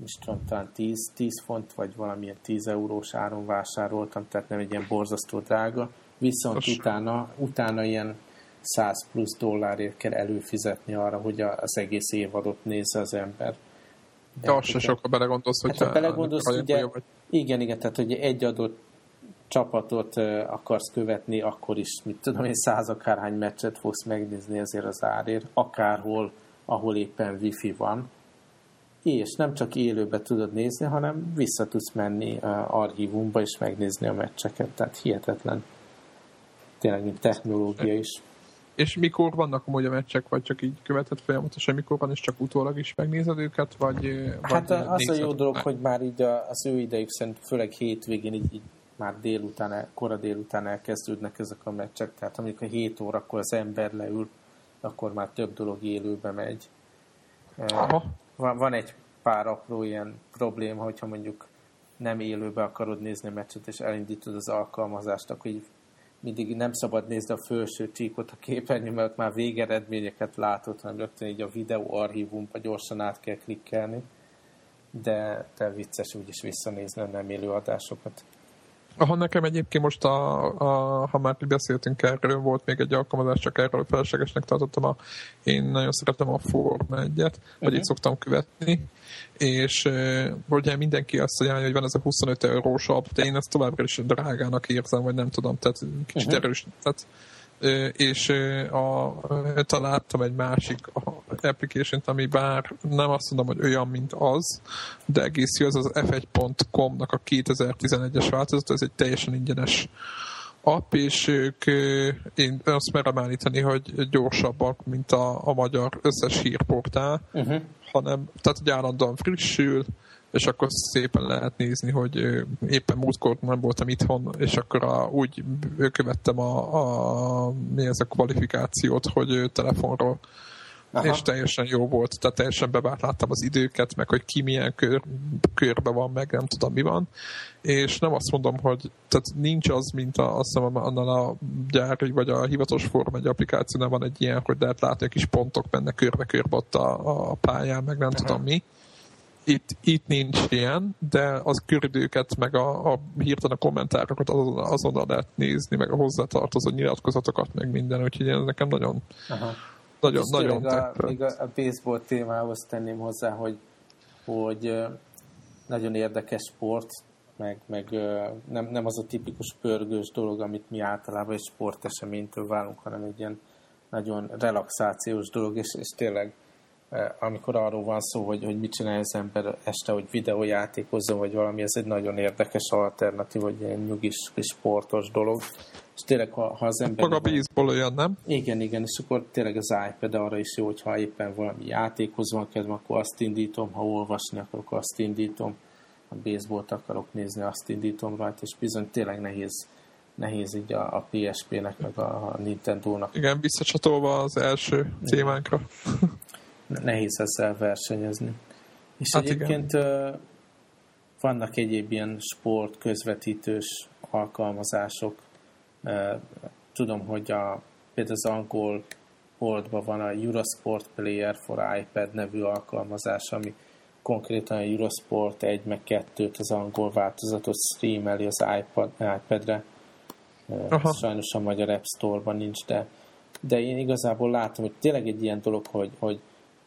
is tudom, talán 10, 10 font, vagy valamilyen 10 eurós áron vásároltam, tehát nem egy ilyen borzasztó drága. Viszont Most. utána, utána ilyen 100 plusz dollárért kell előfizetni arra, hogy az egész évadot nézze az ember. De azt se sokkal belegondolsz, hogy hát, ha belegondolsz, ugye, vagy. igen, igen, tehát hogy egy adott csapatot akarsz követni, akkor is, mit tudom én, száz akárhány meccset fogsz megnézni ezért az árért, akárhol ahol éppen wifi van, és nem csak élőbe tudod nézni, hanem vissza tudsz menni archívumba és megnézni a meccseket. Tehát hihetetlen. Tényleg, mint technológia is. És mikor vannak amúgy a meccsek, vagy csak így követett folyamatosan, mikor van, és csak utólag is megnézed őket, vagy... Hát vagy az a jó dolog, hogy már így az ő idejük szerint, főleg hétvégén így, így már délután, kora délután elkezdődnek ezek a meccsek, tehát amikor 7 órakor az ember leül, akkor már több dolog élőbe megy. Aha. Van, van egy pár apró ilyen probléma, hogyha mondjuk nem élőbe akarod nézni a meccset, és elindítod az alkalmazást, akkor így mindig nem szabad nézni a felső csíkot a képernyő, mert már végeredményeket látod, hanem rögtön így a videó archívumba gyorsan át kell klikkelni. De, de vicces úgyis visszanézni a nem élő adásokat. Ha nekem egyébként most, a, a, ha már beszéltünk erről, volt még egy alkalmazás, csak erről feleslegesnek tartottam, a, én nagyon szeretem a Forma 1-et, uh-huh. vagy itt szoktam követni, és uh, ugye mindenki azt ajánlja, hogy van ez a 25 eurós app, de én ezt továbbra is drágának érzem, vagy nem tudom, tehát kicsit uh-huh. erős. Tehát, és a, találtam egy másik application ami bár nem azt mondom, hogy olyan, mint az, de egész jó, az az f1.com-nak a 2011-es változat, ez egy teljesen ingyenes app, és ők, én azt merem állítani, hogy gyorsabbak, mint a, a magyar összes hírportál, uh-huh. hanem, tehát hogy állandóan frissül, és akkor szépen lehet nézni, hogy éppen múltkor nem voltam itthon, és akkor a, úgy követtem a, a, mi ez a kvalifikációt, hogy telefonról Aha. és teljesen jó volt, tehát teljesen bevált láttam az időket, meg hogy ki milyen kör, körbe van, meg nem tudom mi van, és nem azt mondom, hogy tehát nincs az, mint a, azt hiszem, annál a gyári vagy a hivatalos Form egy applikációnál van egy ilyen, hogy lehet látni a kis pontok benne körbe-körbe ott a, a pályán, meg nem Aha. tudom mi. Itt, itt nincs ilyen, de az köridőket, meg a, a hirtelen kommentárokat azon, azonnal lehet nézni, meg a hozzátartozó nyilatkozatokat, meg minden, úgyhogy ez nekem nagyon, Aha. nagyon, És nagyon még a, még a, a baseball témához tenném hozzá, hogy, hogy nagyon érdekes sport, meg, meg nem, nem az a tipikus pörgős dolog, amit mi általában egy sporteseménytől válunk, hanem egy ilyen nagyon relaxációs dolog, és, és tényleg amikor arról van szó, hogy, hogy mit csinál az ember este, hogy videójátékozzon, vagy valami, ez egy nagyon érdekes alternatív, vagy egy nyugis, sportos dolog. És tényleg, ha, ha az ember... Maga baseball olyan, nem? Igen, igen, és akkor tényleg az iPad arra is jó, hogyha éppen valami játékhoz van kedvem, akkor azt indítom, ha olvasni akarok, azt indítom, ha baseballt akarok nézni, azt indítom rajta, és bizony tényleg nehéz nehéz így a, a PSP-nek, meg a, a Nintendo-nak. Igen, visszacsatolva az első témánkra. Nehéz ezzel versenyezni. És hát egyébként igen. vannak egyéb ilyen sport közvetítős alkalmazások. Tudom, hogy a, például az angol boltban van a Eurosport Player for iPad nevű alkalmazás, ami konkrétan a Eurosport 1 meg 2-t az angol változatot streameli az iPad, iPad-re. Aha. Sajnos a magyar App Store-ban nincs, de, de én igazából látom, hogy tényleg egy ilyen dolog, hogy, hogy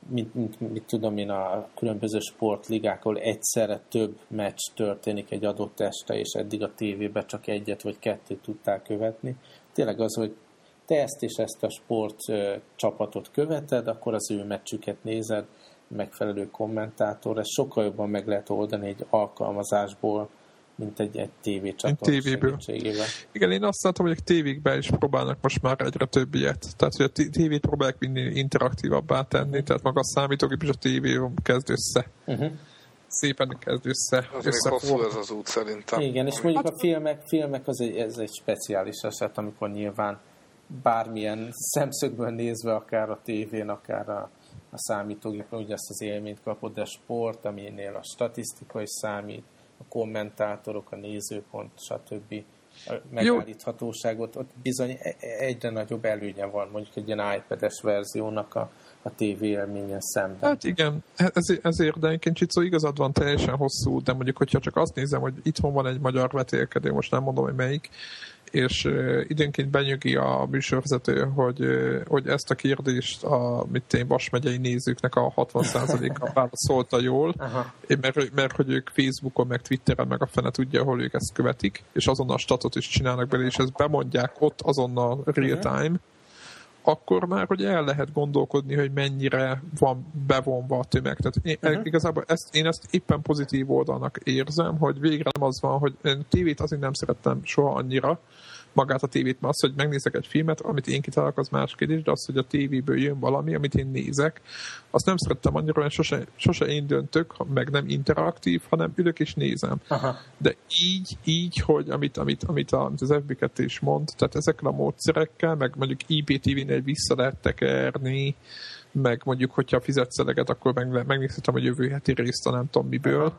mint, mint, mit tudom én, a különböző sportligákon egyszerre több meccs történik egy adott este, és eddig a tévében csak egyet vagy kettőt tudták követni. Tényleg az, hogy te ezt és ezt a sport csapatot követed, akkor az ő meccsüket nézed, megfelelő kommentátor, ezt sokkal jobban meg lehet oldani egy alkalmazásból, mint egy, egy tévécsatorna segítségével. Igen, én azt látom, hogy a tévékben is próbálnak most már egyre több ilyet. Tehát, hogy a tévét próbálják minél interaktívabbá tenni, tehát maga a számítógép és a tévé kezd össze. Uh-huh. Szépen kezd össze. Az hosszú ez az út szerintem. Igen, és mondjuk hát... a filmek, filmek az egy, ez egy speciális eset, amikor nyilván bármilyen szemszögből nézve, akár a tévén, akár a, a számítógépen, ugye ezt az élményt kapod, de sport, aminél a statisztika is számít, a kommentátorok, a nézőpont, stb. A megállíthatóságot, ott bizony e- e- egyre nagyobb előnye van mondjuk egy ilyen iPad-es verziónak a, a TV élményen szemben. Hát igen, ez, ezért, de egyébként Csicó igazad van teljesen hosszú, de mondjuk, hogyha csak azt nézem, hogy itthon van egy magyar vetélkedő, most nem mondom, hogy melyik, és időnként benyögi a műsorvezető, hogy, hogy ezt a kérdést a mit én, Vas megyei nézőknek a 60%-a <laughs> válaszolta jól, mert, mert hogy ők Facebookon, meg Twitteren, meg a fene tudja, hol ők ezt követik, és azonnal statot is csinálnak bele, és ezt bemondják ott azonnal real time, akkor már hogy el lehet gondolkodni, hogy mennyire van bevonva a tömeg. Tehát én, uh-huh. igazából ezt, én ezt éppen pozitív oldalnak érzem, hogy végre nem az van, hogy én tévét azért nem szerettem soha annyira, magát a tévét, mert az, hogy megnézek egy filmet, amit én kitalálok, az más kérdés, de az, hogy a tévéből jön valami, amit én nézek, azt nem szerettem annyira, hogy sose, sose én döntök, meg nem interaktív, hanem ülök és nézem. Aha. De így, így, hogy amit, amit, amit, a, amit az FB2 is mond, tehát ezekkel a módszerekkel, meg mondjuk IPTV-nél vissza lehet tekerni, meg mondjuk, hogyha fizetsz eleget, akkor meg, megnézhetem a jövő heti részt, nem tudom miből.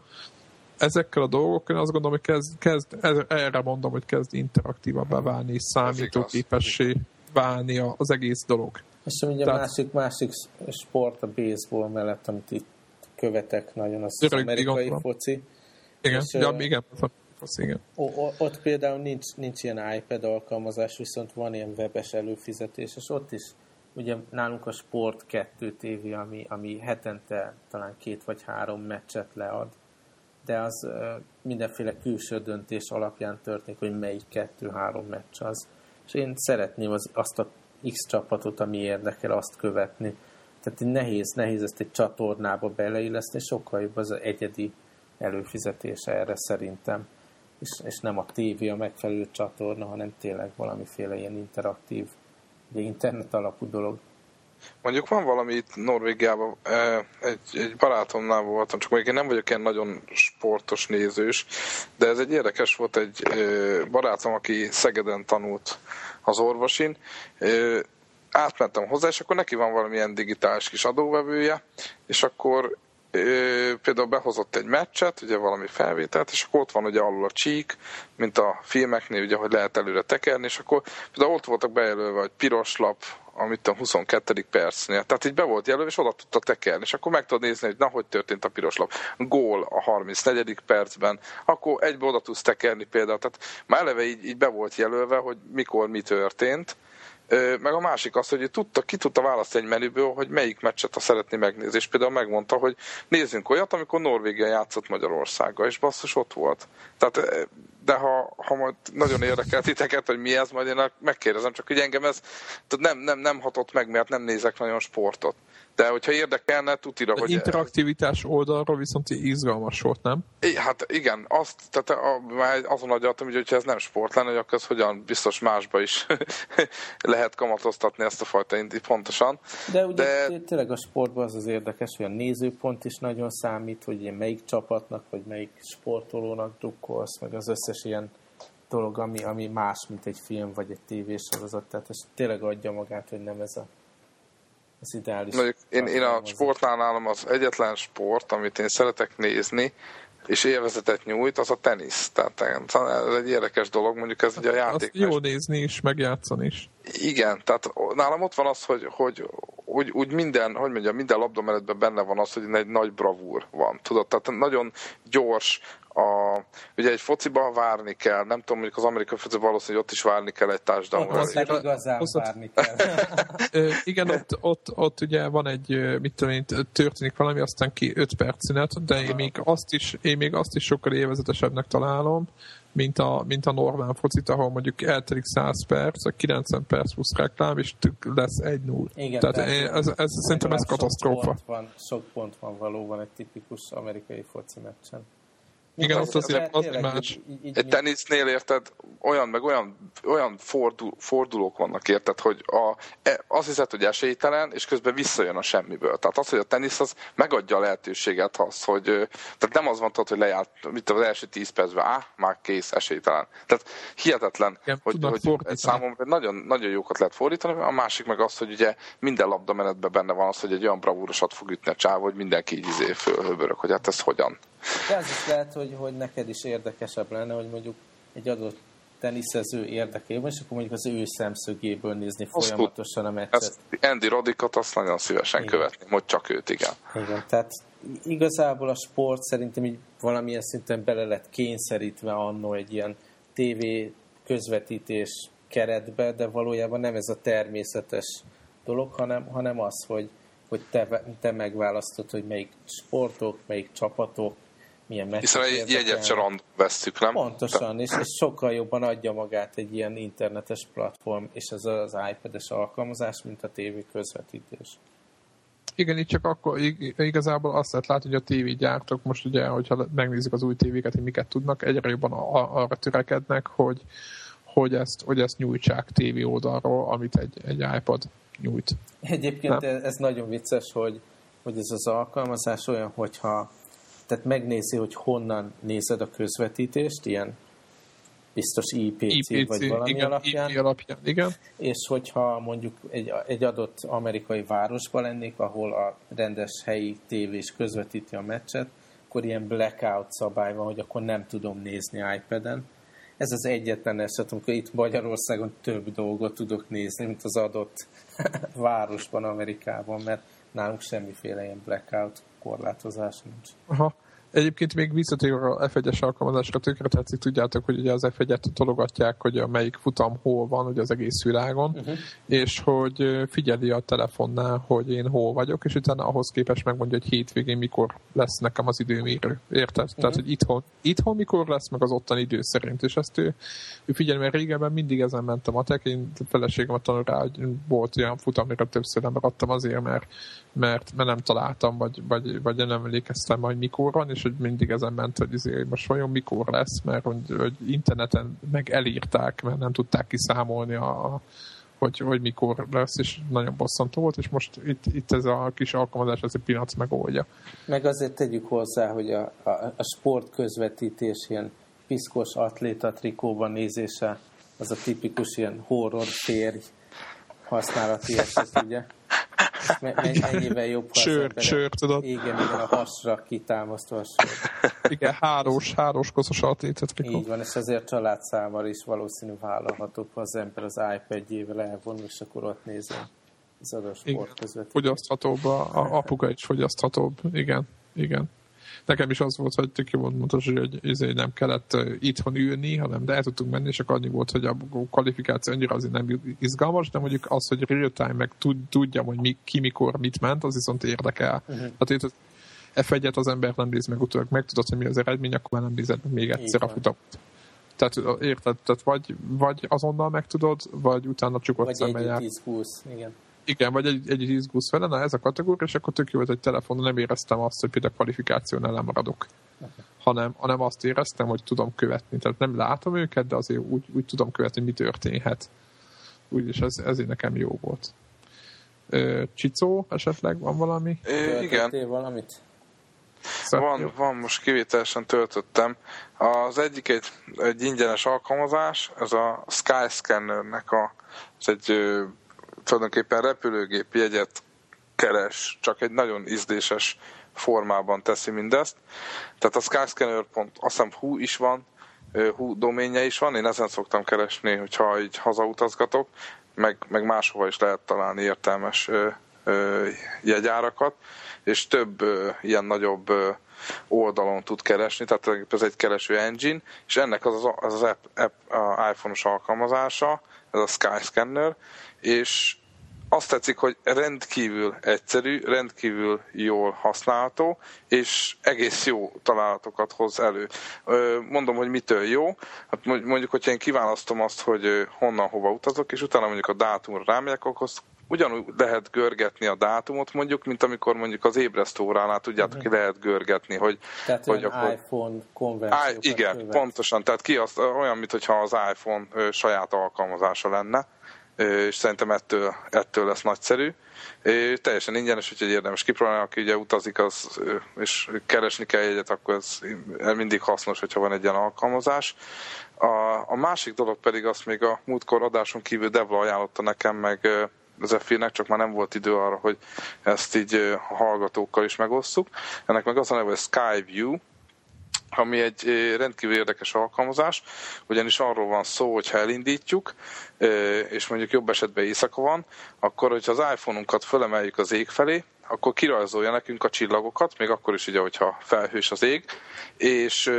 Ezekkel a dolgokkal azt gondolom, hogy kezd, kezd erre mondom, hogy kezd interaktívabbá válni, és számítóképessé válni az egész dolog. És ugye Tehát, másik, másik sport a baseball mellett, amit itt követek nagyon, az az amerikai igen, foci. Igen, és, ja, igen, foci, igen. Ott például nincs, nincs ilyen iPad alkalmazás, viszont van ilyen webes előfizetés, és ott is ugye nálunk a Sport 2 TV, ami, ami hetente talán két vagy három meccset lead, de az mindenféle külső döntés alapján történik, hogy melyik kettő-három meccs az. És én szeretném az, azt a X csapatot, ami érdekel, azt követni. Tehát nehéz, nehéz ezt egy csatornába beleilleszteni, sokkal jobb az egyedi előfizetés erre szerintem. És, és nem a tévé a megfelelő csatorna, hanem tényleg valamiféle ilyen interaktív, internet alapú dolog. Mondjuk van valami itt Norvégiában, egy, egy barátomnál voltam, csak még én nem vagyok ilyen nagyon sportos nézős, de ez egy érdekes volt, egy barátom, aki Szegeden tanult az orvosin, átmentem hozzá, és akkor neki van valamilyen digitális kis adóvevője, és akkor például behozott egy meccset, ugye valami felvételt, és akkor ott van ugye alul a csík, mint a filmeknél, ugye, hogy lehet előre tekerni, és akkor például ott voltak bejelölve, hogy piros lap, amit a 22. percnél. Tehát így be volt jelölve, és oda tudta tekerni, és akkor meg tudod nézni, hogy na, hogy történt a piros lap. Gól a 34. percben, akkor egybe oda tudsz tekerni például. Tehát már eleve így, így be volt jelölve, hogy mikor mi történt, meg a másik az, hogy tudta, ki tudta választani egy menüből, hogy melyik meccset a szeretné megnézni. És például megmondta, hogy nézzünk olyat, amikor Norvégia játszott Magyarországgal, és basszus ott volt. Tehát, de ha, ha majd nagyon érdekel titeket, hogy mi ez, majd én megkérdezem, csak hogy engem ez nem, nem, nem hatott meg, mert nem nézek nagyon sportot. De hogyha érdekelne, tutira, hogy... interaktivitás oldalról viszont izgalmas volt, nem? I, hát igen, azt, tehát a, már azon agyaltam, hogy hogyha ez nem sport lenne, hogy akkor ez hogyan biztos másba is <laughs> lehet kamatoztatni ezt a fajta indi pontosan. De ugye De... tényleg a sportban az az érdekes, hogy a nézőpont is nagyon számít, hogy melyik csapatnak, vagy melyik sportolónak drukkolsz, meg az összes ilyen dolog, ami, ami más, mint egy film vagy egy tévésorozat. Tehát ez tényleg adja magát, hogy nem ez a az ideális. Mondjuk én, én a sportnál nálam az egyetlen sport, amit én szeretek nézni, és élvezetet nyújt, az a tenisz. Tehát ez egy érdekes dolog, mondjuk ez ugye a játék. jó nézni is, megjátszani is. Igen, tehát nálam ott van az, hogy, hogy úgy, úgy minden, hogy mondjam, minden labdamenetben benne van az, hogy egy nagy bravúr van. Tudod, tehát nagyon gyors, a, ugye egy fociban várni kell, nem tudom, mondjuk az amerikai fociban valószínűleg ott is várni kell egy társadalmat. Ott azért igazán ott, várni kell. <laughs> igen, ott, ott, ott ugye van egy, mit tudom én, történik valami, aztán ki 5 perc szünet, de én még azt is, én még azt is sokkal élvezetesebbnek találom, mint a, mint a normál focit, ahol mondjuk eltelik 100 perc, a 90 perc plusz reklám, és lesz 1-0. Igen, tehát, tehát ez, ez, ez szerintem ez katasztrófa. Sok pont, van, sok pont van valóban egy tipikus amerikai foci meccsen. Igen, ott azért az más. Egy tenisznél érted, olyan, meg olyan, olyan fordul, fordulók vannak érted, hogy a, e, az hiszed, hogy esélytelen, és közben visszajön a semmiből. Tehát az, hogy a tenisz az megadja a lehetőséget az, hogy tehát nem az van, hogy lejárt, mit az első tíz percben, á, már kész, esélytelen. Tehát hihetetlen, Igen, hogy, hogy számomra nagyon, nagyon jókat lehet fordítani, a másik meg az, hogy ugye minden labdamenetben benne van az, hogy egy olyan bravúrosat fog ütni a csáv, hogy mindenki így izé fölhöbörök, hogy hát ez hogyan. De az is lehet, hogy, hogy neked is érdekesebb lenne, hogy mondjuk egy adott teniszező érdekében, és akkor mondjuk az ő szemszögéből nézni azt folyamatosan a meccset. Ezt Andy Rodikot azt nagyon szívesen igen. követni, hogy csak őt, igen. Igen, tehát igazából a sport szerintem így valamilyen szinten bele lett kényszerítve annó egy ilyen TV közvetítés keretbe, de valójában nem ez a természetes dolog, hanem, hanem az, hogy, hogy te, te megválasztod, hogy melyik sportok, melyik csapatok, milyen meccset Hiszen egy jegyet se random vesztük, nem? Pontosan, és, és sokkal jobban adja magát egy ilyen internetes platform, és ez az iPad-es alkalmazás, mint a tévé közvetítés. Igen, itt csak akkor igazából azt lehet látni, hogy a tévégyártók most ugye, hogyha megnézzük az új tévéket, hogy miket tudnak, egyre jobban arra törekednek, hogy, hogy, ezt, hogy ezt nyújtsák tévé oldalról, amit egy, egy iPad nyújt. Egyébként Nem? ez nagyon vicces, hogy, hogy ez az alkalmazás olyan, hogyha tehát megnézi, hogy honnan nézed a közvetítést, ilyen biztos IPC, IPC vagy valami igen, alapján. IP alapján. Igen. És hogyha mondjuk egy, egy adott amerikai városban lennék, ahol a rendes helyi tévés közvetíti a meccset, akkor ilyen blackout szabály van, hogy akkor nem tudom nézni iPad-en. Ez az egyetlen eset, amikor itt Magyarországon több dolgot tudok nézni, mint az adott <laughs> városban, Amerikában, mert nálunk semmiféle ilyen blackout korlátozás nincs. Aha. Egyébként még visszatérő a F1-es alkalmazásra tökre tetszik, tudjátok, hogy ugye az F1-et tologatják, hogy a melyik futam hol van ugye az egész világon, uh-huh. és hogy figyeli a telefonnál, hogy én hol vagyok, és utána ahhoz képest megmondja, hogy hétvégén mikor lesz nekem az időmérő. Érted? Uh-huh. Tehát, hogy itthon, itthon mikor lesz, meg az ottani idő szerint, és ezt ő, ő figyelj, mert régebben mindig ezen mentem a tek, én feleségemet tanul rá, hogy volt olyan futam, amire többször nem adtam azért, mert, mert, mert nem találtam, vagy, vagy, vagy nem emlékeztem majd mikor van, és hogy mindig ezen ment, hogy izé, most vajon mikor lesz, mert hogy, hogy interneten meg elírták, mert nem tudták kiszámolni a, hogy, hogy mikor lesz, és nagyon bosszantó volt, és most itt, itt ez a kis alkalmazás, ez egy pillanat megoldja. Meg azért tegyük hozzá, hogy a, a, a sport közvetítés ilyen piszkos atléta trikóban nézése, az a tipikus ilyen horror férj használati eset, ugye? <laughs> Mennyivel jobb, ha sör, sör, tudod. Igen, igen, a hasra kitámasztva a sör. Igen, háros, háros koszos trikó. Így van, és azért család számára is valószínű vállalható, ha az ember az iPad-jével elvonul, és akkor ott nézem az adott sport között. Fogyaszthatóbb, a, a <laughs> apuka is fogyaszthatóbb, igen, igen nekem is az volt, hogy tök jó mondta, hogy izé nem kellett itthon ülni, hanem de el tudtunk menni, és akkor annyi volt, hogy a kvalifikáció annyira azért nem izgalmas, de mondjuk az, hogy real time meg tudjam, hogy mi, ki mikor mit ment, az viszont érdekel. Uh-huh. Hát itt F1-et az ember nem néz meg utólag, meg tudod, hogy mi az eredmény, akkor már nem nézed még egyszer a futamot. Tehát érted, tehát vagy, vagy azonnal megtudod, vagy utána csukott vagy szemmel. Egy 10-20, igen. Igen, vagy egy, egy izgusz vele, na ez a kategória, és akkor tök jó, hogy egy telefonon nem éreztem azt, hogy például kvalifikáción lemaradok. Okay. Hanem, hanem azt éreztem, hogy tudom követni. Tehát nem látom őket, de azért úgy, úgy tudom követni, mi történhet. Úgyis ez, ezért nekem jó volt. Csicó, esetleg van valami? É, igen. valamit? Van, van, most kivételesen töltöttem. Az egyik egy, egy ingyenes alkalmazás, ez a Skyscanner-nek a, ez egy tulajdonképpen repülőgép jegyet keres, csak egy nagyon ízléses formában teszi mindezt. Tehát a Skyscanner. azt hiszem hú is van, hú doménye is van, én ezen szoktam keresni, hogyha így hazautazgatok, meg, meg máshova is lehet találni értelmes ö, ö, jegyárakat, és több ö, ilyen nagyobb ö, oldalon tud keresni, tehát ez egy kereső engine, és ennek az az, az, az app, app, a iPhone-os alkalmazása, ez a Skyscanner, és azt tetszik, hogy rendkívül egyszerű, rendkívül jól használható, és egész jó találatokat hoz elő. Mondom, hogy mitől jó. Hát mondjuk, hogyha én kiválasztom azt, hogy honnan, hova utazok, és utána mondjuk a dátumra rámegyek, akkor ugyanúgy lehet görgetni a dátumot mondjuk, mint amikor mondjuk az ébresztóránál tudjátok, hogy lehet görgetni, hogy... Tehát hogy akkor... iPhone konverziókat Igen, követ. pontosan, tehát ki az, olyan, mintha az iPhone saját alkalmazása lenne és szerintem ettől, ettől lesz nagyszerű. Teljesen ingyenes, úgyhogy érdemes kipróbálni, aki ugye utazik az, és keresni kell egyet, akkor ez mindig hasznos, hogyha van egy ilyen alkalmazás. A, a másik dolog pedig azt még a múltkor adáson kívül Devla ajánlotta nekem, meg Zephyr-nek, csak már nem volt idő arra, hogy ezt így a hallgatókkal is megosszuk. Ennek meg az a neve, hogy Skyview, ami egy rendkívül érdekes alkalmazás, ugyanis arról van szó, hogy elindítjuk, és mondjuk jobb esetben éjszaka van, akkor, hogyha az iPhone-unkat fölemeljük az ég felé, akkor kirajzolja nekünk a csillagokat, még akkor is ugye, hogyha felhős az ég, és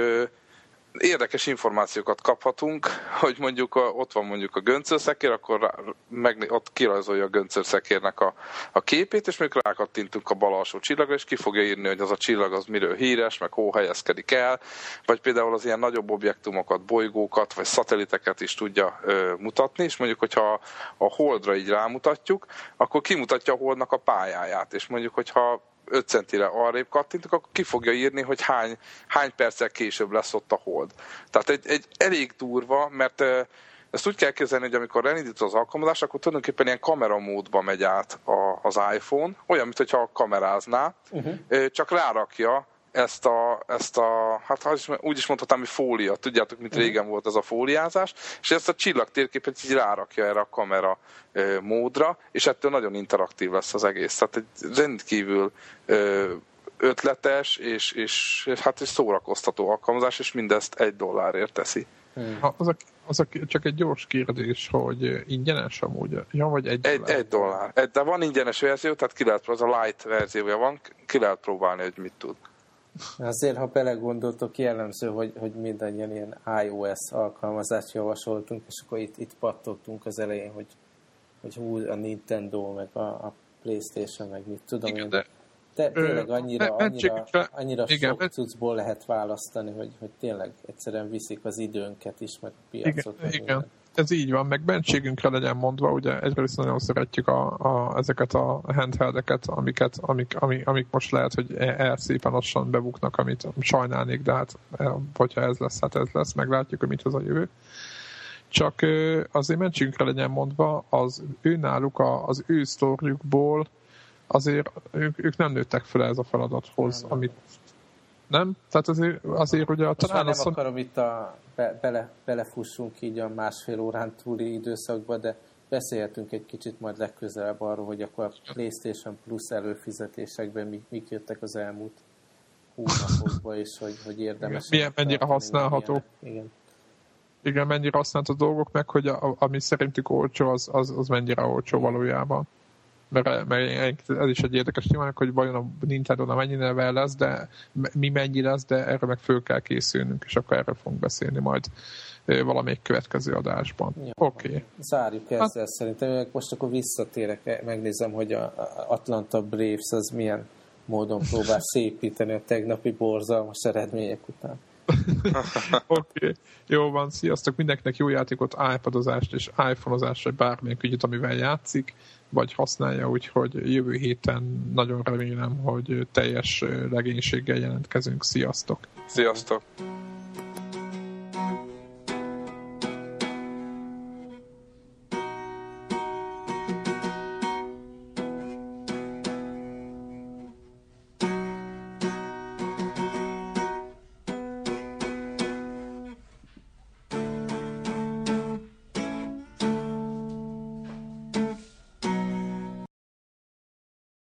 érdekes információkat kaphatunk, hogy mondjuk a, ott van mondjuk a göncörszekér, akkor meg, ott kirajzolja a göncörszekérnek a, a képét, és még rákattintunk a bal alsó csillagra, és ki fogja írni, hogy az a csillag az miről híres, meg hol helyezkedik el, vagy például az ilyen nagyobb objektumokat, bolygókat, vagy szateliteket is tudja ö, mutatni, és mondjuk, hogyha a holdra így rámutatjuk, akkor kimutatja a holdnak a pályáját, és mondjuk, hogyha 5 centire arrébb kattintok, akkor ki fogja írni, hogy hány, hány perccel később lesz ott a hold. Tehát egy, egy elég durva, mert ezt úgy kell képzelni, hogy amikor elindít az alkalmazás, akkor tulajdonképpen ilyen kameramódba megy át a, az iPhone, olyan, mintha kamerázná, uh-huh. csak rárakja ezt a, ezt a hát úgy is mondhatnám, hogy fólia, tudjátok, mint mhm. régen volt ez a fóliázás, és ezt a csillagtérképet így rárakja erre a kamera módra, és ettől nagyon interaktív lesz az egész. Tehát egy rendkívül ötletes és, és, és hát egy szórakoztató alkalmazás, és mindezt egy dollárért teszi. Ha, az, a, az a, csak egy gyors kérdés, hogy ingyenes amúgy? Ja, vagy egy, egy dollár? Egy dollár. De van ingyenes verzió, tehát ki lehet, az a light verziója van, ki lehet próbálni, hogy mit tud. Azért, ha belegondoltok, jellemző, hogy, hogy mindannyian ilyen iOS alkalmazást javasoltunk, és akkor itt, itt pattogtunk az elején, hogy, hogy hú, a Nintendo, meg a, a Playstation, meg mit tudom Igen, én. De, de tényleg annyira, annyira, annyira igen, sok cuccból lehet választani, hogy, hogy tényleg egyszerűen viszik az időnket is, meg a piacot. Igen, meg igen ez így van, meg bentségünkre legyen mondva, ugye egyrészt nagyon szeretjük a, a, ezeket a handheldeket, amiket, amik, amik, amik most lehet, hogy el e, szépen lassan bebuknak, amit sajnálnék, de hát e, hogyha ez lesz, hát ez lesz, meglátjuk, hogy mit hoz a jövő. csak azért mentsünkre legyen mondva, az ő náluk a, az ő sztorjukból azért ők, ők nem nőttek fel ez a feladathoz, nem, amit nem? Tehát azért, azért ugye a talán... nem szon... akarom itt a, be, bele, belefussunk így a másfél órán túli időszakba, de beszélhetünk egy kicsit majd legközelebb arról, hogy akkor a PlayStation Plus előfizetésekben mik, mik jöttek az elmúlt hónapokban, és hogy, hogy érdemes. Milyen, mennyire használható. Igen. Igen, mennyire használható dolgok, meg hogy a, ami szerintük olcsó, az, az, az mennyire olcsó valójában mert, mert ez is egy érdekes téma, hogy vajon a Nintendo mennyire lesz, de mi mennyi lesz, de erre meg föl kell készülnünk, és akkor erről fogunk beszélni majd valamelyik következő adásban. Oké. Okay. Zárjuk ezzel hát, szerintem. Most akkor visszatérek, e, megnézem, hogy a Atlanta Braves az milyen módon próbál <laughs> szépíteni a tegnapi borzalmas eredmények után. <laughs> Oké, okay. jó van, sziasztok, mindenkinek jó játékot, iPadozást és iPhone-ozást, vagy bármilyen ügyet, amivel játszik vagy használja, úgyhogy jövő héten nagyon remélem, hogy teljes legénységgel jelentkezünk. Sziasztok! Sziasztok!